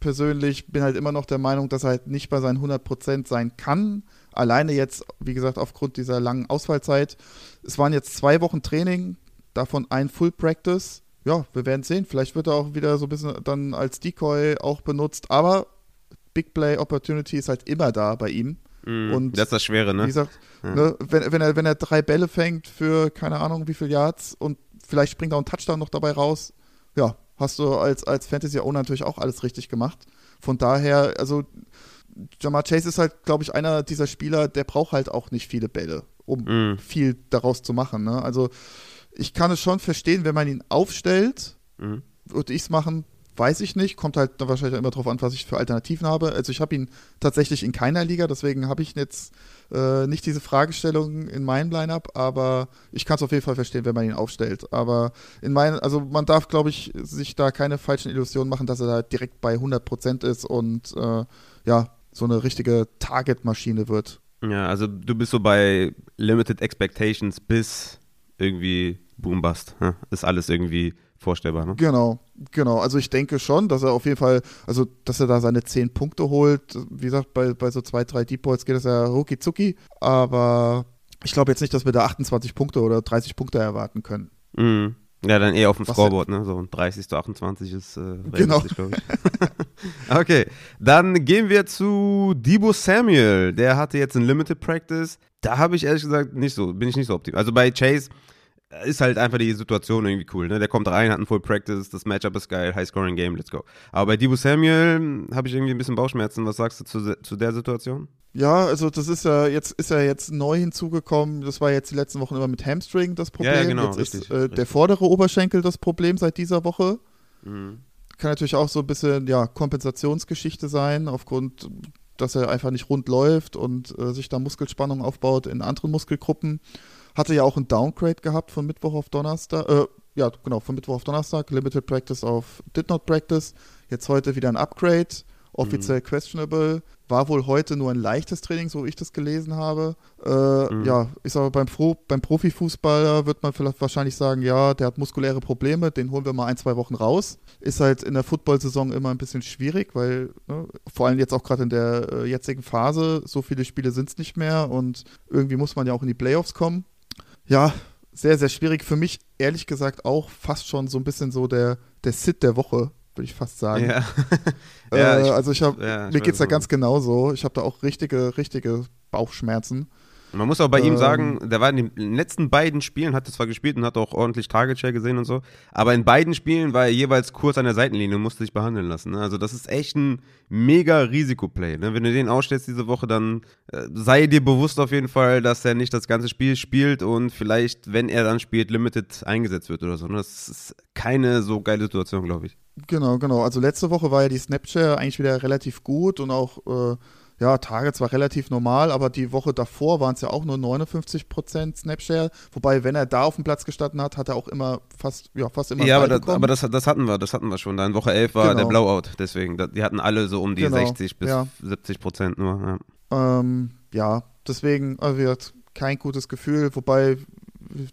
persönlich bin halt immer noch der Meinung, dass er halt nicht bei seinen 100% sein kann. Alleine jetzt, wie gesagt, aufgrund dieser langen Ausfallzeit. Es waren jetzt zwei Wochen Training, davon ein Full Practice. Ja, wir werden sehen. Vielleicht wird er auch wieder so ein bisschen dann als Decoy auch benutzt. Aber Big Play Opportunity ist halt immer da bei ihm. Mm, und das ist das Schwere, Wie ne? gesagt, Ja. ne, wenn, wenn, er, wenn er drei Bälle fängt für keine Ahnung wie viel Yards und vielleicht springt auch ein Touchdown noch dabei raus, ja, hast du als, als Fantasy-Owner natürlich auch alles richtig gemacht. Von daher, also Jamar Chase ist halt, glaube ich, einer dieser Spieler, der braucht halt auch nicht viele Bälle, um Mm, viel daraus zu machen. Ne? Also ich kann es schon verstehen, wenn man ihn aufstellt, mm. würde ich es machen, weiß ich nicht. Kommt halt dann wahrscheinlich immer darauf an, was ich für Alternativen habe. Also ich habe ihn tatsächlich in keiner Liga, deswegen habe ich jetzt äh, nicht diese Fragestellung in meinem Lineup, aber ich kann es auf jeden Fall verstehen, wenn man ihn aufstellt. Aber in meinen, also man darf, glaube ich, sich da keine falschen Illusionen machen, dass er da direkt bei 100% ist und äh, ja, so eine richtige Target-Maschine wird. Ja, also du bist so bei Limited Expectations bis irgendwie Boom Bust. Ne? Ist alles irgendwie vorstellbar, ne? Genau, genau. Also ich denke schon, dass er auf jeden Fall, also dass er da seine 10 Punkte holt. Wie gesagt, bei, bei so zwei, drei Deep Balls geht es ja rucki zucki. Aber ich glaube jetzt nicht, dass wir da 28 Punkte oder 30 Punkte erwarten können. Mm. Ja, dann eher auf dem Was Scoreboard, ne? So 30 zu 28 ist äh, Genau. glaube ich. okay, dann gehen wir zu Debo Samuel. Der hatte jetzt ein Limited Practice. Da habe ich ehrlich gesagt nicht so, bin ich nicht so optimistisch. Also bei Chase ist halt einfach die Situation irgendwie cool, ne? Der kommt rein, hat ein Full Practice, das Matchup ist geil, High Scoring Game, let's go. Aber bei Debo Samuel hm, habe ich irgendwie ein bisschen Bauchschmerzen. Was sagst du zu, zu der Situation? Ja, also das ist ja jetzt ist ja jetzt neu hinzugekommen. Das war jetzt die letzten Wochen immer mit Hamstring das Problem. Ja, ja, genau, jetzt richtig, ist äh, der vordere Oberschenkel das Problem seit dieser Woche. Mhm. Kann natürlich auch so ein bisschen ja Kompensationsgeschichte sein aufgrund, dass er einfach nicht rund läuft und äh, sich da Muskelspannung aufbaut in anderen Muskelgruppen. Hatte ja auch ein Downgrade gehabt von Mittwoch auf Donnerstag. Äh, ja, genau, von Mittwoch auf Donnerstag. Limited Practice auf Did Not Practice. Jetzt heute wieder ein Upgrade. Offiziell questionable. War wohl heute nur ein leichtes Training, so wie ich das gelesen habe. Äh, Mhm. Ja, ich sage, beim, Pro, beim Profifußballer wird man vielleicht wahrscheinlich sagen, ja, der hat muskuläre Probleme, den holen wir mal ein, zwei Wochen raus. Ist halt in der Football-Saison immer ein bisschen schwierig, weil ne, vor allem jetzt auch gerade in der äh, jetzigen Phase, so viele Spiele sind es nicht mehr und irgendwie muss man ja auch in die Playoffs kommen. Ja, sehr, sehr schwierig. Für mich, ehrlich gesagt, auch fast schon so ein bisschen so der, der Sit der Woche, würde ich fast sagen. Ja. Äh, Ja, ich- also ich habe, ja, mir geht es da ganz genauso. Ich habe da auch richtige, richtige Bauchschmerzen. Man muss auch bei ihm Ähm. sagen, der war in den letzten beiden Spielen, hat er zwar gespielt und hat auch ordentlich Target Share gesehen und so, aber in beiden Spielen war er jeweils kurz an der Seitenlinie und musste sich behandeln lassen. Ne? Also das ist echt ein mega Risikoplay. Ne? Wenn du den ausstellst diese Woche, dann äh, sei dir bewusst auf jeden Fall, dass er nicht das ganze Spiel spielt und vielleicht, wenn er dann spielt, Limited eingesetzt wird oder so. Ne? Das ist keine so geile Situation, glaube ich. Genau, genau. Also letzte Woche war ja die Snapshare eigentlich wieder relativ gut und auch, äh, ja, Targets war relativ normal, aber die Woche davor waren es ja auch nur 59% Snapshare. Wobei, wenn er da auf dem Platz gestanden hat, hat er auch immer fast, ja, fast immer Ja, aber, das, aber das, das hatten wir, das hatten wir schon. Da in Woche 11 war Genau. der Blowout, deswegen. Die hatten alle so um die Genau, 60 bis ja. 70 Prozent nur. Ja. Ähm, ja, deswegen, also gesagt, kein gutes Gefühl, wobei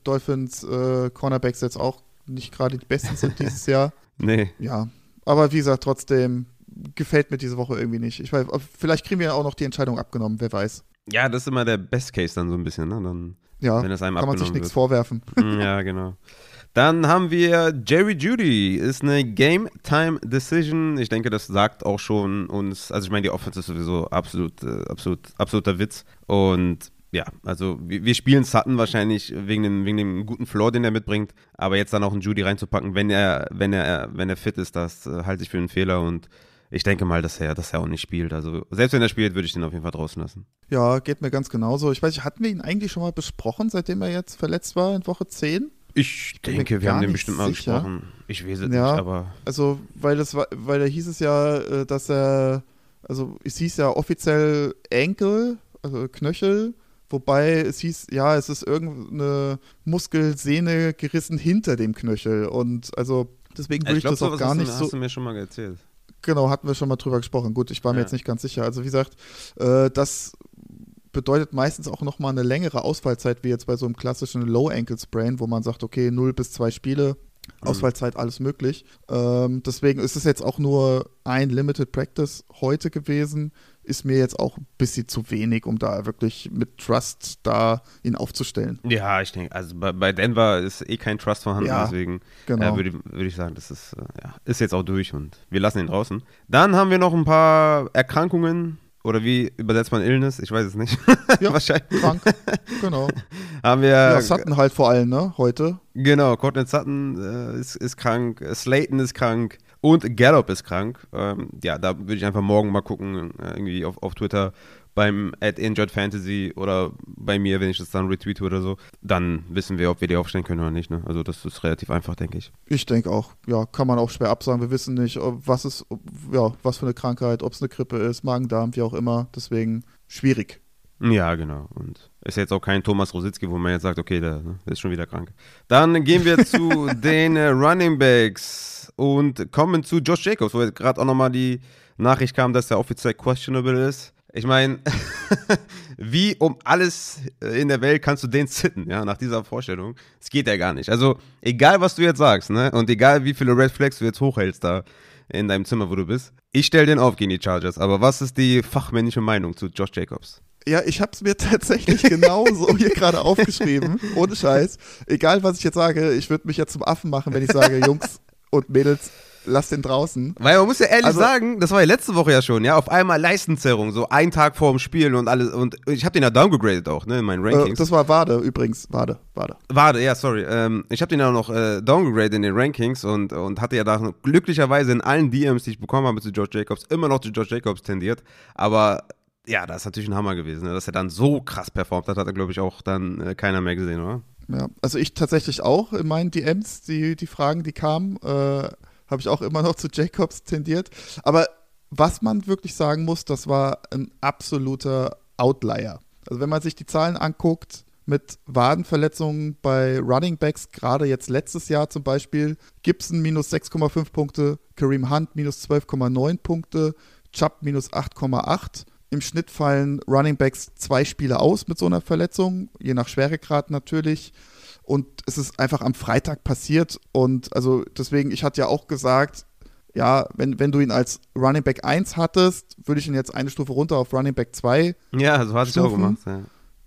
Dolphins äh, Cornerbacks jetzt auch nicht gerade die besten sind dieses Jahr. Nee. Ja, aber wie gesagt, trotzdem gefällt mir diese Woche irgendwie nicht. Ich weiß, vielleicht kriegen wir auch noch die Entscheidung abgenommen, wer weiß. Ja, das ist immer der Best Case dann so ein bisschen, ne? Dann, Ja, wenn es einem kann man sich nichts vorwerfen. Mm, ja, genau. Dann haben wir Jerry Judy, ist eine Game Time Decision. Ich denke, das sagt auch schon uns, also ich meine, die Offense ist sowieso absolut, äh, absolut, absoluter Witz. Und ja, also wir, wir spielen Sutton wahrscheinlich wegen dem, wegen dem guten Floor, den er mitbringt. Aber jetzt dann auch einen Judy reinzupacken, wenn er, wenn er, wenn er fit ist, das äh, halte ich für einen Fehler und ich denke mal, dass er, dass er auch nicht spielt. Also selbst wenn er spielt, würde ich den auf jeden Fall draußen lassen. Ja, geht mir ganz genauso. Ich weiß nicht, hatten wir ihn eigentlich schon mal besprochen, seitdem er jetzt verletzt war in Woche 10? Ich denke, wir haben den bestimmt mal sicher. gesprochen. Ich weiß es Ja. nicht, aber Also, weil das war, weil da hieß es ja, äh, dass er, also es hieß ja offiziell Enkel, also Knöchel, wobei es hieß, ja, es ist irgendeine Muskelsehne gerissen hinter dem Knöchel. Und also deswegen würde ich, glaub, das auch gar hast nicht so. Hast du mir schon mal erzählt. Genau, hatten wir schon mal drüber gesprochen. Gut, ich war mir Ja. jetzt nicht ganz sicher. Also wie gesagt, äh, das bedeutet meistens auch nochmal eine längere Ausfallzeit, wie jetzt bei so einem klassischen Low-Ankle-Sprain, wo man sagt, okay, 0 bis 2 Spiele, Mhm. Ausfallzeit, alles möglich. Ähm, deswegen ist es jetzt auch nur ein Limited Practice heute gewesen. Ist mir jetzt auch ein bisschen zu wenig, um da wirklich mit Trust da ihn aufzustellen. Ja, ich denke, also bei, bei Denver ist eh kein Trust vorhanden, Ja, deswegen Genau. äh, würde würd ich sagen, das ist, äh, ja, ist jetzt auch durch und wir lassen ihn draußen. Dann haben wir noch ein paar Erkrankungen oder wie übersetzt man Illness? Ich weiß es nicht. Ja, Wahrscheinlich. Krank. genau. Haben wir, Ja, Sutton halt vor allem, ne? Heute. genau, Cortland Sutton äh, ist, ist krank, äh, Slayton ist krank und Gallup ist krank. Ähm, ja, da würde ich einfach morgen mal gucken, äh, irgendwie auf, auf Twitter beim at Injured Fantasy oder bei mir, wenn ich das dann retweete oder so, dann wissen wir, ob wir die aufstellen können oder nicht. Ne? Also das ist relativ einfach, denke ich. Ich denke auch, ja, kann man auch schwer absagen. Wir wissen nicht, was ist, ja, was für eine Krankheit, ob es eine Grippe ist, Magen-Darm, wie auch immer. Deswegen schwierig. Ja, genau. Und ist jetzt auch kein Thomas Rositzky, wo man jetzt sagt, okay, der, ne, der ist schon wieder krank. Dann gehen wir zu den äh, Running Backs und kommen zu Josh Jacobs, wo jetzt gerade auch nochmal die Nachricht kam, dass er offiziell questionable ist. Ich meine, wie um alles äh, in der Welt kannst du den sitten, ja, nach dieser Vorstellung? Es geht ja gar nicht. Also, egal was du jetzt sagst, ne, und egal wie viele Red Flags du jetzt hochhältst da in deinem Zimmer, wo du bist, ich stell den auf gegen die Chargers. Aber was ist die fachmännische Meinung zu Josh Jacobs? Ja, ich habe es mir tatsächlich genau so hier gerade aufgeschrieben. Ohne Scheiß. Egal, was ich jetzt sage, ich würde mich jetzt zum Affen machen, wenn ich sage, Jungs und Mädels, lasst den draußen. Weil man muss ja ehrlich Also- sagen, das war ja letzte Woche ja schon, ja, auf einmal Leistenzerrung, so einen Tag vor dem Spiel und alles. Und ich habe den ja downgegradet auch, ne, in meinen Äh, Rankings. das war Wade übrigens. Wade, Wade. Warte, ja, sorry. Ähm, ich habe den ja noch äh, downgegradet in den Rankings und, und hatte ja da glücklicherweise in allen DMs, die ich bekommen habe zu George Jacobs, immer noch zu George Jacobs tendiert. Aber ja, das ist natürlich ein Hammer gewesen, ne? dass er dann so krass performt hat, hat er, glaube ich, auch dann äh, keiner mehr gesehen, oder? Ja, also ich tatsächlich auch in meinen DMs, die, die Fragen, die kamen, äh, habe ich auch immer noch zu Jacobs tendiert. Aber was man wirklich sagen muss, das war ein absoluter Outlier. Also wenn man sich die Zahlen anguckt mit Wadenverletzungen bei Running Backs, gerade jetzt letztes Jahr zum Beispiel, Gibson minus 6,5 Punkte, Kareem Hunt minus 12,9 Punkte, Chubb minus 8,8. Im Schnitt fallen Running Backs zwei Spiele aus mit so einer Verletzung, je nach Schweregrad natürlich. Und es ist einfach am Freitag passiert. Und also deswegen, ich hatte ja auch gesagt, ja, wenn, wenn du ihn als Running Back 1 hattest, würde ich ihn jetzt eine Stufe runter auf Running Back 2 Ja, so hatte ich auch gemacht. Ja.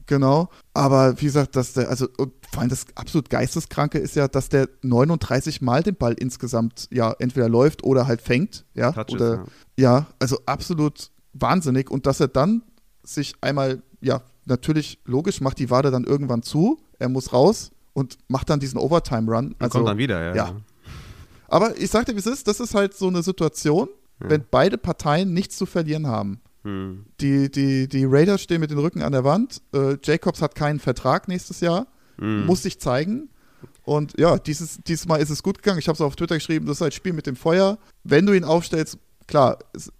Genau. Aber wie gesagt, dass der, also vor allem das absolut Geisteskranke ist ja, dass der 39 Mal den Ball insgesamt ja entweder läuft oder halt fängt. Ja. Touches, oder, ja. ja, also absolut wahnsinnig. Und dass er dann sich einmal, ja, natürlich logisch, macht die Wade dann irgendwann zu, er muss raus und macht dann diesen Overtime-Run. Also, kommt dann wieder, ja. ja. aber ich sag dir, wie es ist, das ist halt so eine Situation, Ja. wenn beide Parteien nichts zu verlieren haben. Hm. Die, die, die Raiders stehen mit den Rücken an der Wand. Äh, Jacobs hat keinen Vertrag nächstes Jahr, Hm. muss sich zeigen. Und ja, dieses, dieses Mal ist es gut gegangen. Ich habe es auf Twitter geschrieben, das ist halt Spiel mit dem Feuer. Wenn du ihn aufstellst, klar, ist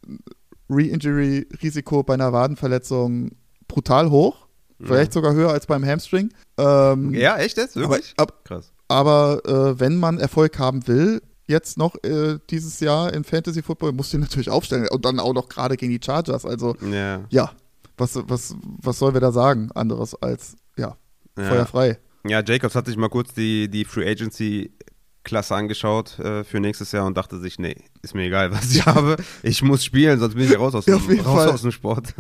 Re-Injury-Risiko bei einer Wadenverletzung brutal hoch. Vielleicht sogar höher als beim Hamstring. Ähm, Ja, echt jetzt? aber, Wirklich? ab, Krass. aber äh, wenn man Erfolg haben will, jetzt noch äh, dieses Jahr in Fantasy Football, musst du ihn natürlich aufstellen. Und dann auch noch gerade gegen die Chargers. Also Ja. ja, was, was, was sollen wir da sagen anderes als, ja, ja. feuerfrei. Ja, Jacobs hat sich mal kurz die, die Free Agency Klasse angeschaut äh, für nächstes Jahr und dachte sich, nee, ist mir egal, was ich habe. Ich muss spielen, sonst bin ich raus aus Ja, dem, jeden raus Fall. aus dem Sport.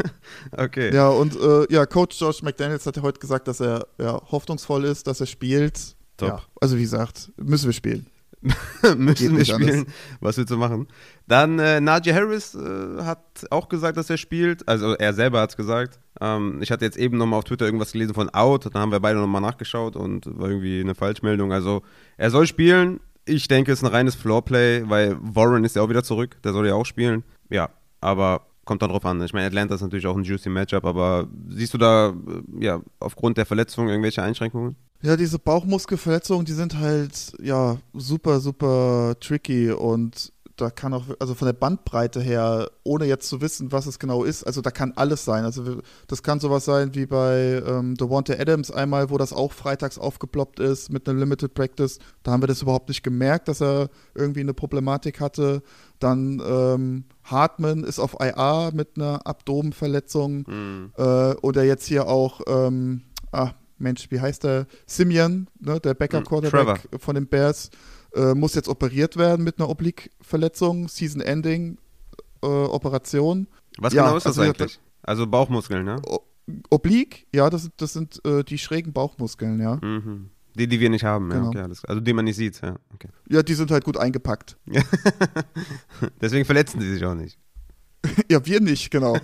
okay. Ja, und äh, ja, Coach George McDaniels hat ja heute gesagt, dass er ja, hoffnungsvoll ist, dass er spielt. Top. Ja, also wie gesagt, müssen wir spielen. Müssen wir spielen. anders. Was willst du machen? Dann äh, Najee Harris äh, hat auch gesagt, dass er spielt. Also er selber hat es gesagt. Ähm, ich hatte jetzt eben nochmal auf Twitter irgendwas gelesen von Out. Dann haben wir beide nochmal nachgeschaut und war irgendwie eine Falschmeldung. Also er soll spielen. Ich denke, es ist ein reines Floorplay, weil Warren ist ja auch wieder zurück. Der soll ja auch spielen. Ja, aber kommt dann drauf an. Ich meine, Atlanta ist natürlich auch ein juicy Matchup, aber siehst du da äh, ja aufgrund der Verletzung irgendwelche Einschränkungen? Ja, diese Bauchmuskelverletzungen, die sind halt, ja, super, super tricky und da kann auch, also von der Bandbreite her, ohne jetzt zu wissen, was es genau ist, also da kann alles sein. Also das kann sowas sein wie bei ähm, Devonta Adams einmal, wo das auch freitags aufgeploppt ist mit einer Limited Practice. Da haben wir das überhaupt nicht gemerkt, dass er irgendwie eine Problematik hatte. Dann ähm, Hartman ist auf IA mit einer Abdomenverletzung. Hm. Äh, oder jetzt hier auch, ähm, ah, Mensch, wie heißt der? Simeon, ne, der Hm, Backup-Quarterback von den Bears, äh, muss jetzt operiert werden mit einer Oblique-Verletzung, Season-Ending, äh, Operation. Was Ja, genau ist das also- eigentlich? Also Bauchmuskeln, ne? Oblique, ja, das, das sind äh, die schrägen Bauchmuskeln, ja. Mhm. Die, die wir nicht haben, ja, Genau. okay, alles. Also die man nicht sieht, ja, okay. Ja, die sind halt gut eingepackt. Deswegen verletzen die sich auch nicht. Ja, wir nicht, genau.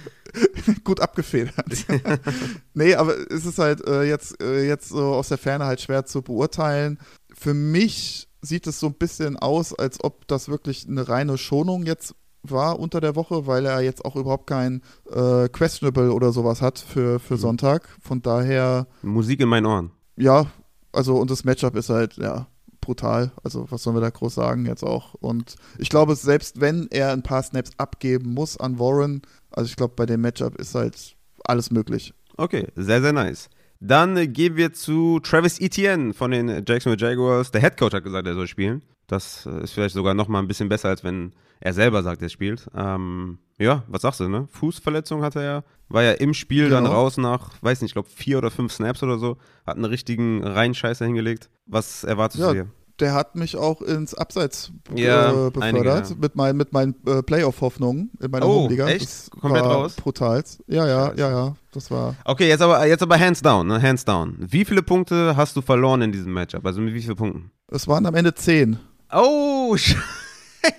Gut abgefedert. nee, aber es ist halt äh, jetzt, äh, jetzt so aus der Ferne halt schwer zu beurteilen. Für mich sieht es so ein bisschen aus, als ob das wirklich eine reine Schonung jetzt war unter der Woche, weil er jetzt auch überhaupt kein äh, Questionable oder sowas hat für, für Sonntag. Von daher, Musik in meinen Ohren. ja, also und das Matchup ist halt, ja, brutal. Also was sollen wir da groß sagen jetzt auch? Und ich glaube, selbst wenn er ein paar Snaps abgeben muss an Warren, also ich glaube, bei dem Matchup ist halt alles möglich. Okay, sehr, sehr nice. Dann gehen wir zu Travis Etienne von den Jacksonville Jaguars. Der Head Coach hat gesagt, er soll spielen. Das äh, ist vielleicht sogar noch mal ein bisschen besser, als wenn er selber sagt, er spielt. Ähm, ja, was sagst du, ne? Fußverletzung hatte er. War ja im Spiel dann Genau. raus nach, weiß nicht, ich glaube vier oder fünf Snaps oder so. Hat einen richtigen Reinscheißer hingelegt. Was erwartest Ja, du hier? der hat mich auch ins Abseits Ja, äh, befördert einige, ja. mit, mein, mit meinen äh, Playoff-Hoffnungen in meiner Oh, Homeliga. echt? Das Komplett raus? Brutal. Ja, ja, Scheiße. ja, ja. Das war. Okay, jetzt aber, jetzt aber hands down, ne? Hands down. Wie viele Punkte hast du verloren in diesem Matchup? Also mit wie vielen Punkten? Es waren am Ende zehn. Oh,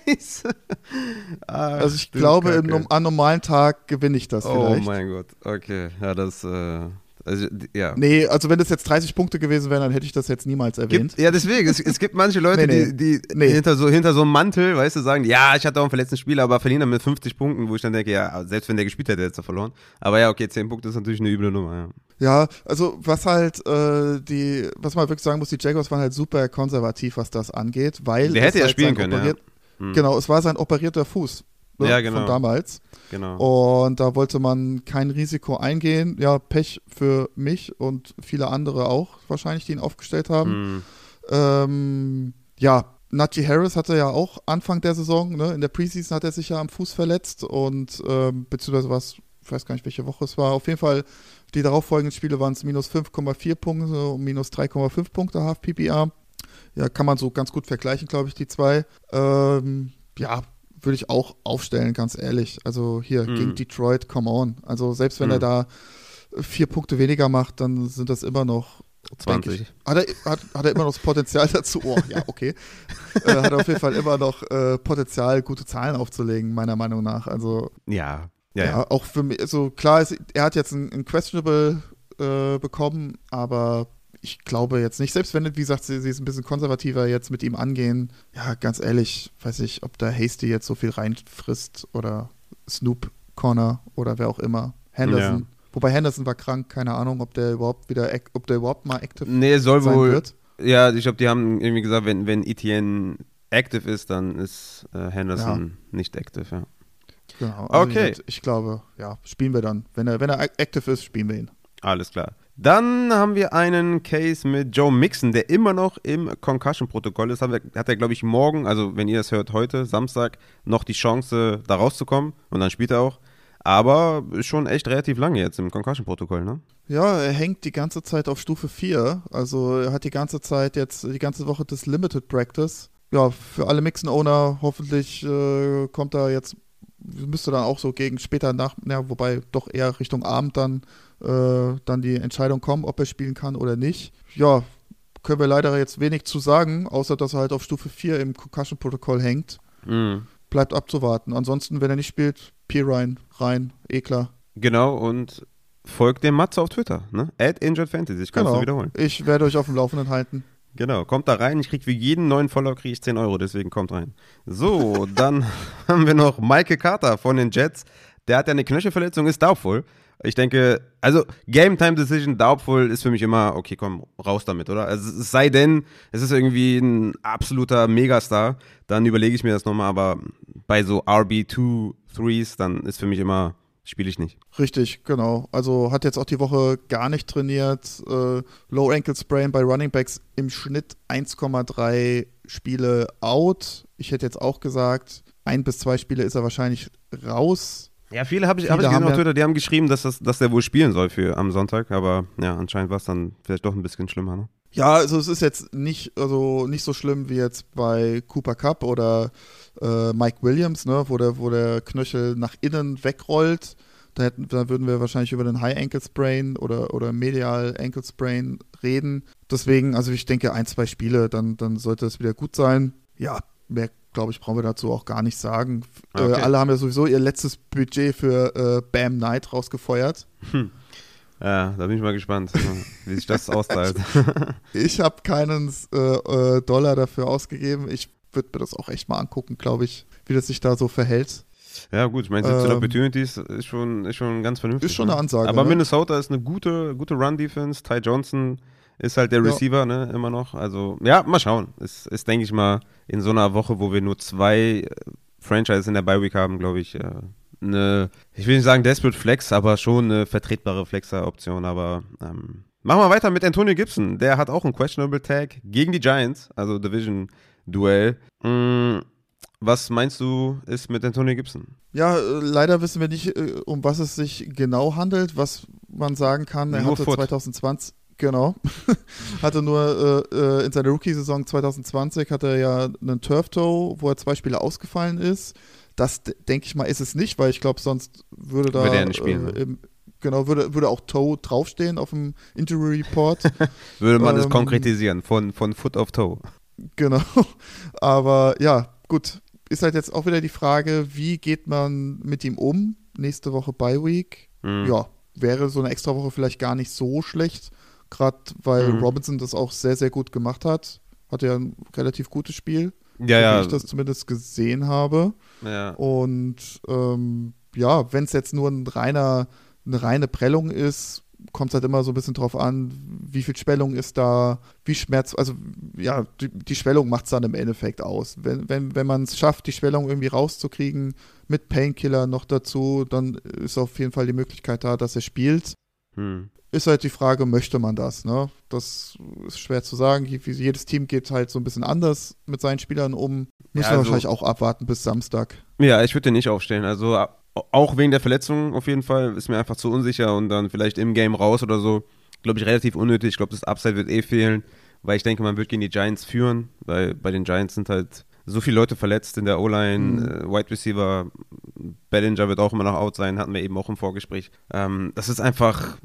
scheiße. Ach, Also ich glaube, im, an normalen Tag gewinne ich das Oh vielleicht. mein Gott, okay. Ja, das, äh, also, ja. Nee, also wenn das jetzt 30 Punkte gewesen wären, dann hätte ich das jetzt niemals erwähnt. Gibt, ja, deswegen, es, es gibt manche Leute, Nee, nee. die, die Nee. hinter, so, hinter so einem Mantel, weißt du, sagen, ja, ich hatte auch einen verletzten Spieler, aber verlieren dann mit 50 Punkten, wo ich dann denke, ja, selbst wenn der gespielt hätte, hätte er verloren. Aber ja, okay, 10 Punkte ist natürlich eine üble Nummer, ja. Ja, also was halt äh, die, was man wirklich sagen muss, die Jaguars waren halt super konservativ, was das angeht, weil Der hätte ja halt spielen können, ja. Hm. Genau, es war sein operierter Fuß ne, Ja, genau. von damals Genau. und da wollte man kein Risiko eingehen. Ja, Pech für mich und viele andere auch wahrscheinlich, die ihn aufgestellt haben. Hm. Ähm, ja, Najee Harris hatte ja auch Anfang der Saison, ne, in der Preseason hat er sich ja am Fuß verletzt und ähm, beziehungsweise was, ich weiß gar nicht, welche Woche es war. Auf jeden Fall, die darauffolgenden Spiele waren es minus 5,4 Punkte und minus 3,5 Punkte Half PPA. Ja, kann man so ganz gut vergleichen, glaube ich, die zwei. Ähm, ja, würde ich auch aufstellen, ganz ehrlich. Also hier Hm. gegen Detroit, come on. Also selbst wenn Hm. er da vier Punkte weniger macht, dann sind das immer noch 20. Denke ich. Hat er, hat, hat er immer noch das Potenzial dazu? Oh, ja, okay. äh, hat er auf jeden Fall immer noch äh, Potenzial, gute Zahlen aufzulegen, meiner Meinung nach. Also, Ja, ja, ja, ja. auch für mich, also klar, ist, er hat jetzt ein, ein Questionable äh, bekommen, aber ich glaube jetzt nicht, selbst wenn, wie gesagt, sie, sie ist ein bisschen konservativer jetzt mit ihm angehen, ja, ganz ehrlich, weiß ich, ob da Hasty jetzt so viel reinfrisst oder Snoop Corner oder wer auch immer. Henderson. Ja. Wobei Henderson war krank, keine Ahnung, ob der überhaupt wieder, ob der überhaupt mal active Nee, soll sein wohl. wird. Ja, ich glaube, die haben irgendwie gesagt, wenn, wenn ETN active ist, dann ist äh, Henderson nicht active, ja. Genau. Also Okay. gesagt, Ich glaube, ja, spielen wir dann. Wenn er, wenn er ac- active ist, spielen wir ihn. Alles klar. Dann haben wir einen Case mit Joe Mixon, der immer noch im Concussion-Protokoll ist. Wir, hat er, glaube ich, morgen, also wenn ihr das hört, heute, Samstag, noch die Chance, da rauszukommen. Und dann spielt er auch. Aber schon echt relativ lange jetzt im Concussion-Protokoll, ne? Ja, er hängt die ganze Zeit auf Stufe 4. Also er hat die ganze Zeit jetzt, die ganze Woche das Limited Practice. Ja, für alle Mixen-Owner hoffentlich äh, kommt er jetzt, müsste dann auch so gegen später nach, ja, wobei doch eher Richtung Abend dann, äh, dann die Entscheidung kommen, ob er spielen kann oder nicht. Ja, können wir leider jetzt wenig zu sagen, außer dass er halt auf Stufe 4 im Concussion-Protokoll hängt. Mhm. Bleibt abzuwarten. Ansonsten, wenn er nicht spielt, P-Rein, rein, eh klar. Genau, und folgt dem Matze auf Twitter, ne? At Injured Fantasy, ich kann es Genau. wiederholen. Ich werde euch auf dem Laufenden halten. Genau, kommt da rein. Ich krieg für jeden neuen Follower krieg ich 10 Euro, deswegen kommt rein. So, dann haben wir noch Michael Carter von den Jets. Der hat ja eine Knöchelverletzung, ist doubtful. Ich denke, also Game Time Decision doubtful ist für mich immer, okay, komm, raus damit, oder? Also es sei denn, es ist irgendwie ein absoluter Megastar, dann überlege ich mir das nochmal, aber bei so RB2 Threes, dann ist für mich immer, spiele ich nicht. Richtig, genau. Also hat jetzt auch die Woche gar nicht trainiert. Äh, Low Ankle Sprain bei Running Backs im Schnitt 1,3 Spiele out. Ich hätte jetzt auch gesagt, ein bis zwei Spiele ist er wahrscheinlich raus. Ja, viele habe ich, Viele hab ich gesehen haben auf Twitter, die haben geschrieben, dass, das, dass der wohl spielen soll für am Sonntag, aber ja, anscheinend war es dann vielleicht doch ein bisschen schlimmer, ne? Ja, also es ist jetzt nicht, also nicht so schlimm wie jetzt bei Cooper Cup oder äh, Mike Williams, ne, wo der, wo der Knöchel nach innen wegrollt. Da, hätten, da würden wir wahrscheinlich über den High Ankle Sprain oder, oder Medial Ankle Sprain reden. Deswegen, also ich denke, ein, zwei Spiele, dann, dann sollte es wieder gut sein. Ja, mehr, glaube ich, brauchen wir dazu auch gar nicht sagen. Okay. Äh, alle haben ja sowieso ihr letztes Budget für äh, Bam Knight rausgefeuert. Ja, da bin ich mal gespannt, wie sich das auszahlt. Ich habe keinen äh, äh, Dollar dafür ausgegeben. Ich würde mir das auch echt mal angucken, glaube ich, wie das sich da so verhält. ja, gut, ich meine, 17 Ähm, Opportunities ist schon, ist schon ganz vernünftig. Ist schon eine ne? Ansage, Aber ne? Minnesota ist eine gute, gute Run-Defense. Ty Johnson ist halt der Ja. Receiver, ne, immer noch. Also, ja, mal schauen. Ist, ist denke ich mal, in so einer Woche, wo wir nur zwei äh, Franchises in der Bye-Week haben, glaube ich, äh, eine, ich will nicht sagen Desperate Flex, aber schon eine vertretbare Flexer-Option. Aber ähm, machen wir weiter mit Antonio Gibson. Der hat auch einen Questionable Tag gegen die Giants, also Division-Duell. Mm, was meinst du, ist mit Antonio Gibson? Ja, äh, leider wissen wir nicht, um was es sich genau handelt, was man sagen kann. Er Nur hatte Foot. 2020 Genau. hatte nur äh, äh, in seiner Rookie-Saison 2020 hatte er ja einen Turf-Toe, wo er zwei Spiele ausgefallen ist. Das denke ich mal ist es nicht, weil ich glaube, sonst würde da Würde er nicht spielen, äh, im, genau würde, würde auch Toe draufstehen auf dem Injury Report. Würde man es Ähm, konkretisieren, von, von Foot auf Toe. Genau. Aber ja, gut. Ist halt jetzt auch wieder die Frage, wie geht man mit ihm um? Nächste Woche Bye Week. Mhm. Ja, wäre so eine extra Woche vielleicht gar nicht so schlecht. Gerade weil Mhm. Robinson das auch sehr, sehr gut gemacht hat. Hatte ja ein relativ gutes Spiel, Ja, so wie ja. ich das zumindest gesehen habe. ja. Und ähm, ja, wenn es jetzt nur ein reiner, eine reine Prellung ist, kommt es halt immer so ein bisschen drauf an, wie viel Schwellung ist da, wie Schmerz, also ja, die, die Schwellung macht es dann im Endeffekt aus. Wenn, wenn, wenn man es schafft, die Schwellung irgendwie rauszukriegen, mit Painkiller noch dazu, dann ist auf jeden Fall die Möglichkeit da, dass er spielt. Hm. Ist halt die Frage, möchte man das? Ne? Das ist schwer zu sagen. Je- Jedes Team geht halt so ein bisschen anders mit seinen Spielern um. Müssen Ja, wir also- wahrscheinlich auch abwarten bis Samstag. Ja, ich würde den nicht aufstellen. Also auch wegen der Verletzung auf jeden Fall ist mir einfach zu unsicher und dann vielleicht im Game raus oder so. Glaube ich relativ unnötig. Ich glaube, das Upside wird eh fehlen, weil ich denke, man wird gegen die Giants führen, weil bei den Giants sind halt so viele Leute verletzt in der O-Line, Mhm. äh, Wide Receiver, Bellinger wird auch immer noch out sein, hatten wir eben auch im Vorgespräch. Ähm, das ist einfach,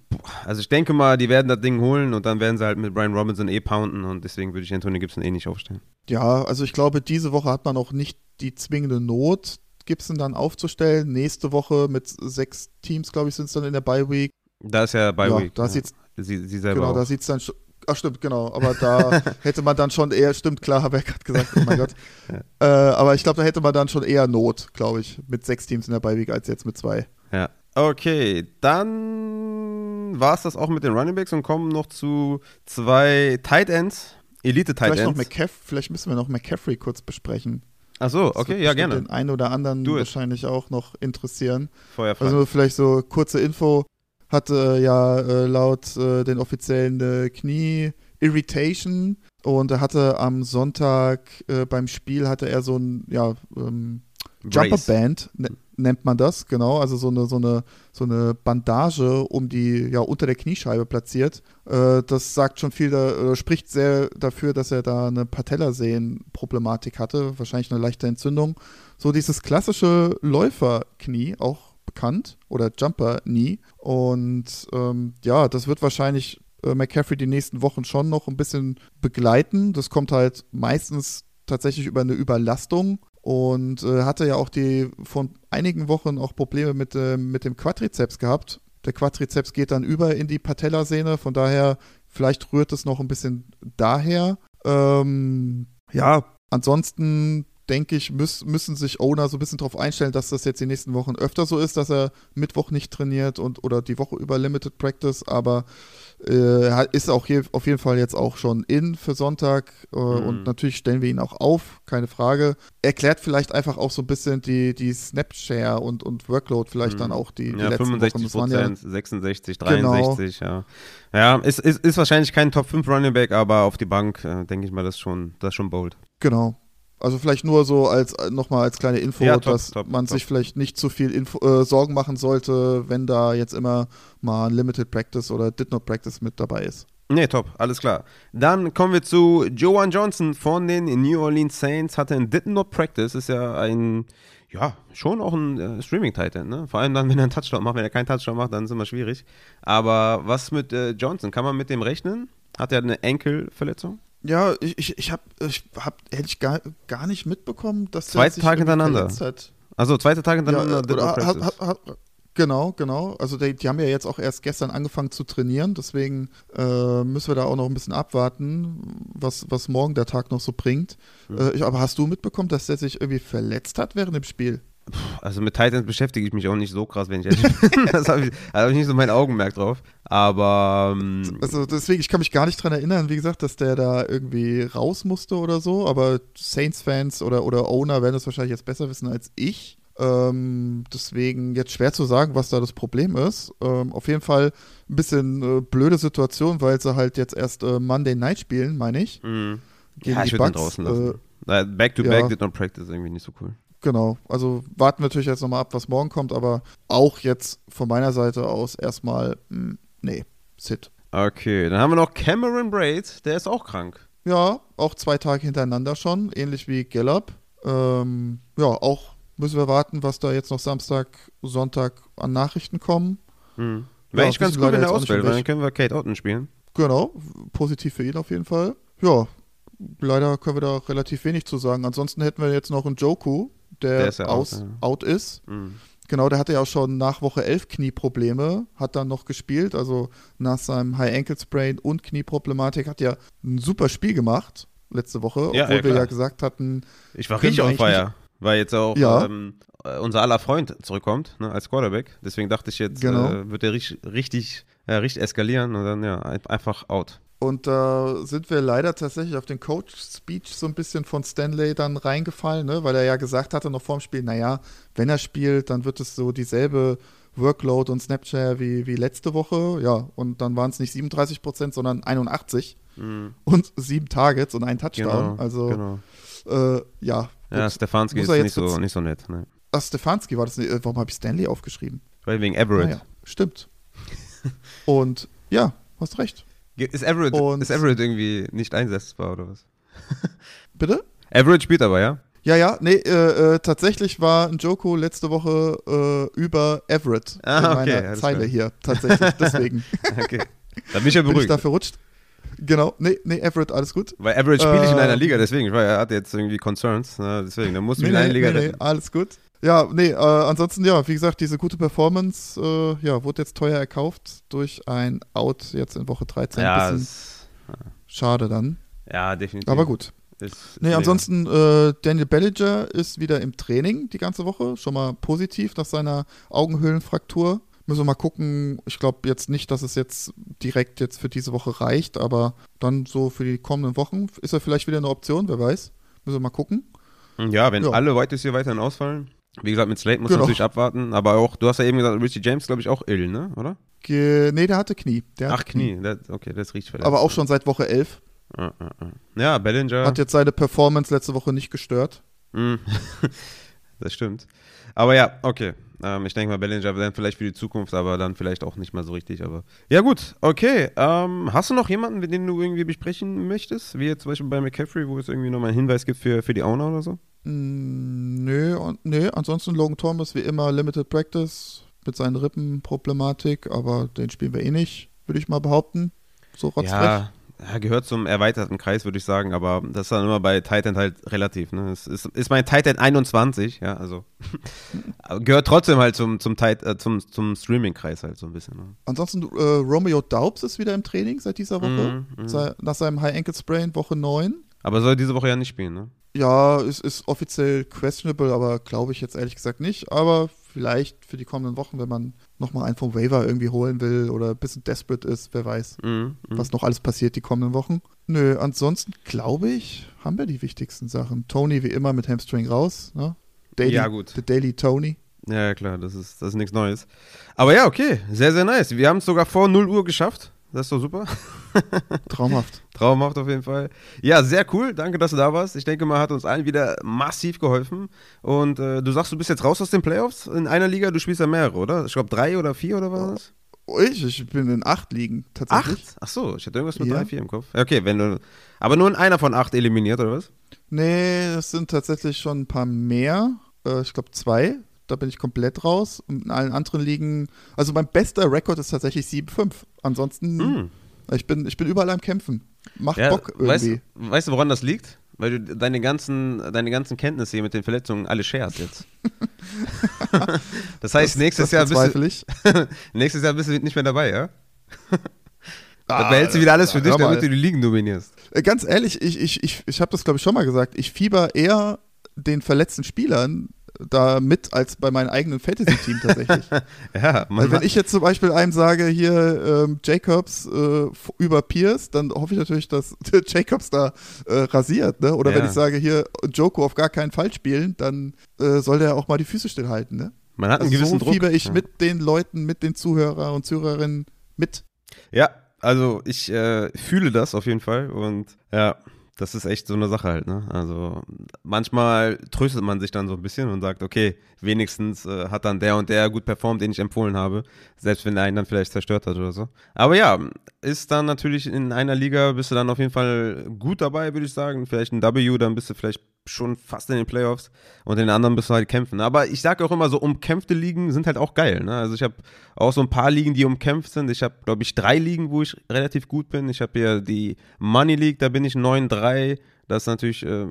also ich denke mal, die werden das Ding holen und dann werden sie halt mit Brian Robinson eh pounden und deswegen würde ich Anthony Gibson eh nicht aufstellen. Ja, also ich glaube, diese Woche hat man auch nicht die zwingende Not, Gibson dann aufzustellen. Nächste Woche mit sechs Teams, glaube ich, sind es dann in der Bye Week. Da ist ja ja, Week. da ja. sieht's, sie, sie selber genau, auch. da sieht's dann schon. Ach stimmt, genau. Aber da hätte man dann schon eher, stimmt, klar, habe ich gerade gesagt, oh mein Gott. äh, aber ich glaube, da hätte man dann schon eher Not, glaube ich, mit sechs Teams in der Week als jetzt mit zwei. Ja. Okay, dann war es das auch mit den Running Backs und kommen noch zu zwei Tight Ends, Elite Tight Vielleicht, noch Ends. McCaff vielleicht müssen wir noch McCaffrey kurz besprechen. Achso, Das okay, ja gerne. Den einen oder anderen wahrscheinlich auch noch interessieren. Feuerfrei. Also vielleicht so kurze Info. Hatte ja äh, laut äh, den offiziellen äh, Knie Irritation. Und er hatte am Sonntag äh, beim Spiel hatte er so ein ja ähm, Jumper. Band ne, nennt man das genau. Also so eine so eine so eine Bandage um die ja unter der Kniescheibe platziert. Äh, das sagt schon viel da, äh, spricht sehr dafür dass er da eine Patellasehnenproblematik hatte wahrscheinlich eine leichte Entzündung. So dieses klassische Läuferknie auch bekannt oder Jumper Knee und ähm, ja das wird wahrscheinlich äh, McCaffrey die nächsten Wochen schon noch ein bisschen begleiten das kommt halt meistens tatsächlich über eine Überlastung und äh, hatte ja auch die vor einigen Wochen auch Probleme mit, äh, mit dem Quadrizeps gehabt. Der Quadrizeps geht dann über in die Patellasehne, von daher vielleicht rührt es noch ein bisschen daher. Ähm, ja, ansonsten denke ich, müß, müssen sich Owner so ein bisschen darauf einstellen, dass das jetzt die nächsten Wochen öfter so ist, dass er Mittwoch nicht trainiert und oder die Woche über Limited Practice, aber äh, ist auch hier auf jeden Fall jetzt auch schon in für Sonntag äh, Mhm. und natürlich stellen wir ihn auch auf, keine Frage. Erklärt vielleicht einfach auch so ein bisschen die, die Snapshare und, und Workload vielleicht Mhm. dann auch die, die ja, letzten 65 Wochen. Ja, Prozent, 66, Genau. 63, ja. Ja, ist, ist, ist wahrscheinlich kein Top 5 Running Back, aber auf die Bank, äh, denke ich mal, das ist schon, das ist schon bold. genau. Also vielleicht nur so als äh, nochmal als kleine Info, Ja, top, dass top, man top. sich vielleicht nicht zu viel Info, äh, Sorgen machen sollte, wenn da jetzt immer mal ein Limited Practice oder Did Not Practice mit dabei ist. Nee, top, alles klar. Dann kommen wir zu Joan Johnson von den New Orleans Saints. Hatte ein Did Not Practice, ist ja ein, ja, schon auch ein äh, Streaming-Titan, ne? Vor allem dann, wenn er einen Touchdown macht. Wenn er keinen Touchdown macht, dann ist immer schwierig. Aber was mit äh, Johnson? Kann man mit dem rechnen? Hat er eine Enkelverletzung? Ja, ich, ich, ich habe, ich hab, hätte ich gar, gar nicht mitbekommen, dass der sich Tag hintereinander. Hat. Also zweite Tag Ja, hintereinander äh, Did oder hat, hat, hat, genau, genau. Also die, die haben ja jetzt auch erst gestern angefangen zu trainieren, deswegen äh, müssen wir da auch noch ein bisschen abwarten, was, was morgen der Tag noch so bringt. Mhm. Äh, aber hast du mitbekommen, dass der sich irgendwie verletzt hat während dem Spiel? Also mit Titans beschäftige ich mich auch nicht so krass, wenn ich ehrlich bin. das habe ich, da hab ich nicht so mein Augenmerk drauf. Aber ähm, Also deswegen, ich kann mich gar nicht dran erinnern, wie gesagt, dass der da irgendwie raus musste oder so, aber Saints-Fans oder, oder Owner werden das wahrscheinlich jetzt besser wissen als ich. Ähm, deswegen jetzt schwer zu sagen, was da das Problem ist. Ähm, auf jeden Fall ein bisschen äh, blöde Situation, weil sie halt jetzt erst äh, Monday Night spielen, meine ich. mh. Gegen ja, ich würde draußen lassen. Äh, back to back ja. Did Not Practice ist irgendwie nicht so cool. Genau, also warten wir natürlich jetzt nochmal ab, was morgen kommt, aber auch jetzt von meiner Seite aus erstmal, mh, nee, Sit. Okay, dann haben wir noch Cameron Braid, der ist auch krank. Ja, auch zwei Tage hintereinander schon, ähnlich wie Gallup. Ähm, ja, auch müssen wir warten, was da jetzt noch Samstag, Sonntag an Nachrichten kommen. Hm. Wäre Ja, echt ganz gut, wenn der in weil dann können wir Kate Otten spielen. Genau, positiv für ihn auf jeden Fall. Ja, leider können wir da relativ wenig zu sagen. Ansonsten hätten wir jetzt noch einen Joku, der, Der ist ja aus, out, ja. out ist. Hm. Genau, der hatte ja auch schon nach Woche 11 Knieprobleme, hat dann noch gespielt, also nach seinem High Ankle Sprain und Knieproblematik hat ja ein super Spiel gemacht letzte Woche, Ja, obwohl ja, wir klar. ja gesagt hatten, Ich war richtig wir on eigentlich fire, weil jetzt auch Ja. ähm, äh, unser aller Freund zurückkommt, ne, als Quarterback. Deswegen dachte ich jetzt, Genau. äh, wird der richtig, richtig, ja, richtig eskalieren und dann ja, ein- einfach out. Und da sind wir leider tatsächlich auf den Coach-Speech so ein bisschen von Stanley dann reingefallen, ne? weil er ja gesagt hatte noch vorm Spiel, naja, wenn er spielt, dann wird es so dieselbe Workload und Snapchat wie, wie letzte Woche. Ja, und dann waren es nicht 37 Prozent, sondern 81 Mhm. und sieben Targets und ein Touchdown. Genau, also, genau. äh, ja. Ja. Stefanski ist nicht so, nicht so nett. Ne. Ach, Stefanski war das nicht. Äh, Warum habe ich Stanley aufgeschrieben? Weil wegen Everett. Ah, ja, stimmt. und ja, hast recht. Ist, Everett Und- ist Everett irgendwie nicht einsetzbar oder was? Bitte? Everett spielt aber, ja? Ja, ja, nee, äh, äh, tatsächlich war Njoko letzte Woche äh, über Everett Ah, in okay, meiner alles Zeile klar. hier. Tatsächlich, deswegen Okay. Dann bin ich ja bin ich beruhigt. da verrutscht. Genau, nee, nee, Everett, alles gut. Weil Everett spielt nicht in einer Ähm, Liga, deswegen, weil er hat jetzt irgendwie Concerns, ne, deswegen, da muss Nee, in einer nee, Liga nee, nee, retten. alles gut. Ja, nee, äh, ansonsten, ja, wie gesagt, diese gute Performance, äh, ja, wurde jetzt teuer erkauft durch ein Out jetzt in Woche 13. Ja, es, schade dann. ja, definitiv. Aber gut. Ist, ist Nee, ansonsten, äh, Daniel Bellinger ist wieder im Training die ganze Woche. Schon mal positiv nach seiner Augenhöhlenfraktur. Müssen wir mal gucken. Ich glaube jetzt nicht, dass es jetzt direkt jetzt für diese Woche reicht, aber dann so für die kommenden Wochen ist er vielleicht wieder eine Option, wer weiß. Müssen wir mal gucken. Ja, wenn Ja. alle White hier weiterhin ausfallen. Wie gesagt, mit Slate muss man Genau. natürlich abwarten, aber auch, du hast ja eben gesagt, Richie James, glaube ich, auch ill, ne? Oder? Ge nee, der hatte Knie. Der Ach, hatte Knie. Das, okay, das riecht verletzt. Aber auch schon seit Woche 11. Ja, ja, ja. ja Bellinger. Hat jetzt seine Performance letzte Woche nicht gestört. Mm. das stimmt. Aber ja, okay. Ähm, ich denke mal, Bellinger dann vielleicht für die Zukunft, aber dann vielleicht auch nicht mal so richtig. Aber ja, gut, okay. Ähm, hast du noch jemanden, den du irgendwie besprechen möchtest? Wie jetzt zum Beispiel bei McCaffrey, wo es irgendwie nochmal einen Hinweis gibt für, für die Owner oder so? Mm, nö, und- nö, ansonsten Logan Thomas wie immer Limited Practice mit seinen Rippenproblematik, aber den spielen wir eh nicht, würde ich mal behaupten. So rotzfrech. Ja, ja, gehört zum erweiterten Kreis, würde ich sagen, aber das ist dann immer bei Titan halt relativ. Ne? Es ist, ist mein Titan 21, ja, also gehört trotzdem halt zum, zum, äh, zum, zum Streaming-Kreis halt so ein bisschen. Ne? Ansonsten äh, Romeo Daubs ist wieder im Training seit dieser Woche. Mhm. Sei- nach seinem High Ankle Sprain Woche 9. Aber soll diese Woche ja nicht spielen, ne? Ja, es ist offiziell questionable, aber glaube ich jetzt ehrlich gesagt nicht. Aber vielleicht für die kommenden Wochen, wenn man nochmal einen vom Waiver irgendwie holen will oder ein bisschen desperate ist, wer weiß, Mhm, mhm. was noch alles passiert die kommenden Wochen. Nö, ansonsten glaube ich, haben wir die wichtigsten Sachen. Tony wie immer mit Hamstring raus. Ne? Daily, Ja, gut. The Daily Tony. Ja, ja, klar, das ist, das ist nichts Neues. Aber ja, okay, sehr, sehr nice. Wir haben es sogar vor 0 Uhr geschafft. Das ist doch super. Traumhaft. Traumhaft auf jeden Fall. Ja, sehr cool. Danke, dass du da warst. Ich denke mal, hat uns allen wieder massiv geholfen. Und äh, du sagst, du bist jetzt raus aus den Playoffs in einer Liga. Du spielst ja mehrere, oder? Ich glaube, drei oder vier oder was? Ich, ich bin in acht Ligen tatsächlich. Acht? Ach so, ich hatte irgendwas mit Ja. drei, vier im Kopf. Okay, wenn du. Aber nur in einer von acht eliminiert, oder was? Nee, es sind tatsächlich schon ein paar mehr. Äh, ich glaube zwei. Da bin ich komplett raus. Und in allen anderen Ligen, also mein bester Rekord ist tatsächlich 7-5. Ansonsten, Hm. Ich, bin, ich bin überall am Kämpfen. Macht Ja, Bock weißt, irgendwie. weißt du, woran das liegt? Weil du deine ganzen, deine ganzen Kenntnisse hier mit den Verletzungen alle sharest jetzt. das heißt, nächstes, das Jahr bist du, nächstes Jahr bist du nicht mehr dabei, ja? Ah, Dann behältst du wieder alles für dich, damit du die Ligen dominierst. Äh, Ganz ehrlich, ich, ich, ich, ich habe das glaube ich schon mal gesagt. Ich fieber eher den verletzten Spielern da mit als bei meinem eigenen Fantasy-Team tatsächlich. Ja, man Weil wenn ich jetzt zum Beispiel einem sage, hier ähm, Jacobs äh, über Pierce, dann hoffe ich natürlich, dass Jacobs da äh, rasiert. Ne? Oder wenn Ja. ich sage, hier Joko auf gar keinen Fall spielen, dann äh, soll der auch mal die Füße stillhalten. Ne? man hat einen Also gewissen so Druck. fieber ich ja. mit den Leuten, mit den Zuhörer und Zuhörerinnen mit. Ja, also ich äh, fühle das auf jeden Fall und ja, das ist echt so eine Sache halt, ne? Also manchmal tröstet man sich dann so ein bisschen und sagt, okay, wenigstens äh, hat dann der und der gut performt, den ich empfohlen habe, selbst wenn der einen dann vielleicht zerstört hat oder so. Aber ja, ist dann natürlich in einer Liga, bist du dann auf jeden Fall gut dabei, würde ich sagen. Vielleicht ein W, dann bist du vielleicht schon fast in den Playoffs und in den anderen müssen halt kämpfen. Aber ich sage auch immer so, umkämpfte Ligen sind halt auch geil. Ne? Also ich habe auch so ein paar Ligen, die umkämpft sind. Ich habe, glaube ich, drei Ligen, wo ich relativ gut bin. Ich habe hier die Money League, da bin ich 9-3. Das ist natürlich äh,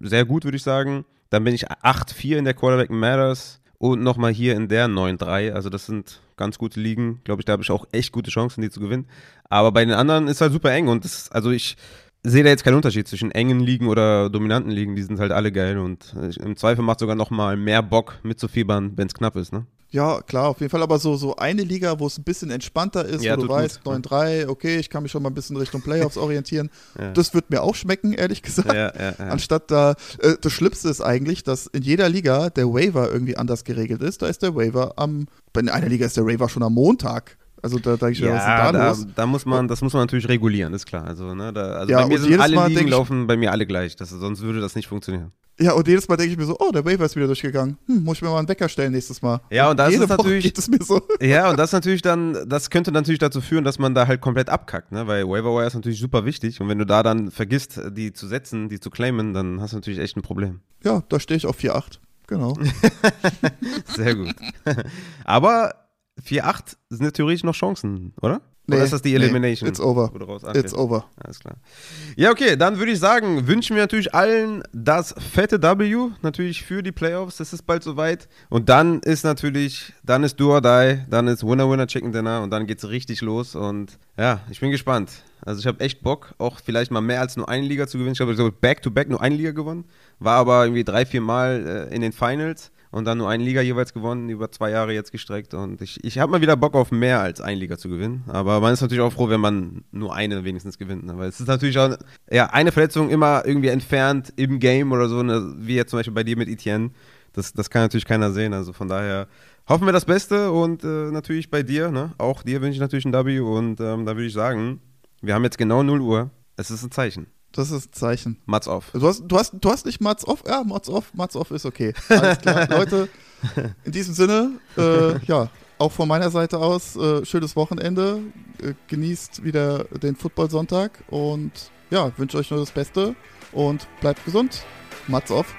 sehr gut, würde ich sagen. Dann bin ich 8-4 in der Quarterback Matters und nochmal hier in der 9-3. Also das sind ganz gute Ligen. Glaube ich, da habe ich auch echt gute Chancen, die zu gewinnen. Aber bei den anderen ist halt super eng und das, also ich sehe da jetzt keinen Unterschied zwischen engen Ligen oder dominanten Ligen. Die sind halt alle geil und im Zweifel macht sogar noch mal mehr Bock mitzufiebern, wenn es knapp ist, ne? Ja, klar, auf jeden Fall. Aber so, so eine Liga, wo es ein bisschen entspannter ist, Ja, wo du weißt, gut. 9-3, okay, ich kann mich schon mal ein bisschen Richtung Playoffs orientieren. Ja. Das wird mir auch schmecken, ehrlich gesagt. Ja. Anstatt da, äh, das Schlimmste ist eigentlich, dass in jeder Liga der Waiver irgendwie anders geregelt ist. Da ist der Waiver am, bei einer Liga ist der Waiver schon am Montag. Also da denke ich ist denn Ja, da, da, da muss man, das muss man natürlich regulieren, ist klar. Also, ne, da, also Ja, bei mir sind alle Mal Ligen laufen bei mir alle gleich. Das, sonst würde das nicht funktionieren. Ja, und jedes Mal denke ich mir so, oh, der Waiver ist wieder durchgegangen. Hm, muss ich mir mal einen Wecker stellen nächstes Mal. Ja, und da ist Jede Woche natürlich- geht es mir so. Ja, und das natürlich dann, das könnte natürlich dazu führen, dass man da halt komplett abkackt, ne? Weil Waiver ist natürlich super wichtig und wenn du da dann vergisst, die zu setzen, die zu claimen, dann hast du natürlich echt ein Problem. Ja, da stehe ich auf 4-8. Genau. Sehr gut. Aber 4-8 sind ja theoretisch noch Chancen, oder? Nee, oder ist das die nee, Elimination? it's over. Ah, It's over. Alles klar. Ja, okay, dann würde ich sagen, wünschen wir natürlich allen das fette W, natürlich für die Playoffs, das ist bald soweit. Und dann ist natürlich, dann ist Do or Die, dann ist Winner, Winner, Chicken Dinner und dann geht's richtig los. Und ja, ich bin gespannt. Also ich habe echt Bock, auch vielleicht mal mehr als nur eine Liga zu gewinnen. Ich habe so Back-to-Back nur eine Liga gewonnen, war aber irgendwie drei, vier Mal äh, in den Finals und dann nur eine Liga jeweils gewonnen, über zwei Jahre jetzt gestreckt. Und ich, ich habe mal wieder Bock auf mehr als eine Liga zu gewinnen. Aber man ist natürlich auch froh, wenn man nur eine wenigstens gewinnt. Ne? Weil es ist natürlich auch, ja, eine Verletzung immer irgendwie entfernt im Game oder so, ne? wie jetzt zum Beispiel bei dir mit Etienne. Das, das kann natürlich keiner sehen. Also von daher hoffen wir das Beste und äh, natürlich bei dir, ne? auch dir wünsche ich natürlich ein W. Und ähm, da würde ich sagen, wir haben jetzt genau 0 Uhr. Es ist ein Zeichen. Das ist ein Zeichen. Mats off. Du hast, du hast, du hast nicht Mats off? Ja, Mats off, Mats off ist okay. Alles klar. Leute, in diesem Sinne, äh, ja, auch von meiner Seite aus, äh, schönes Wochenende. Äh, genießt wieder den Football-Sonntag und ja, wünsche euch nur das Beste und bleibt gesund. Mats off.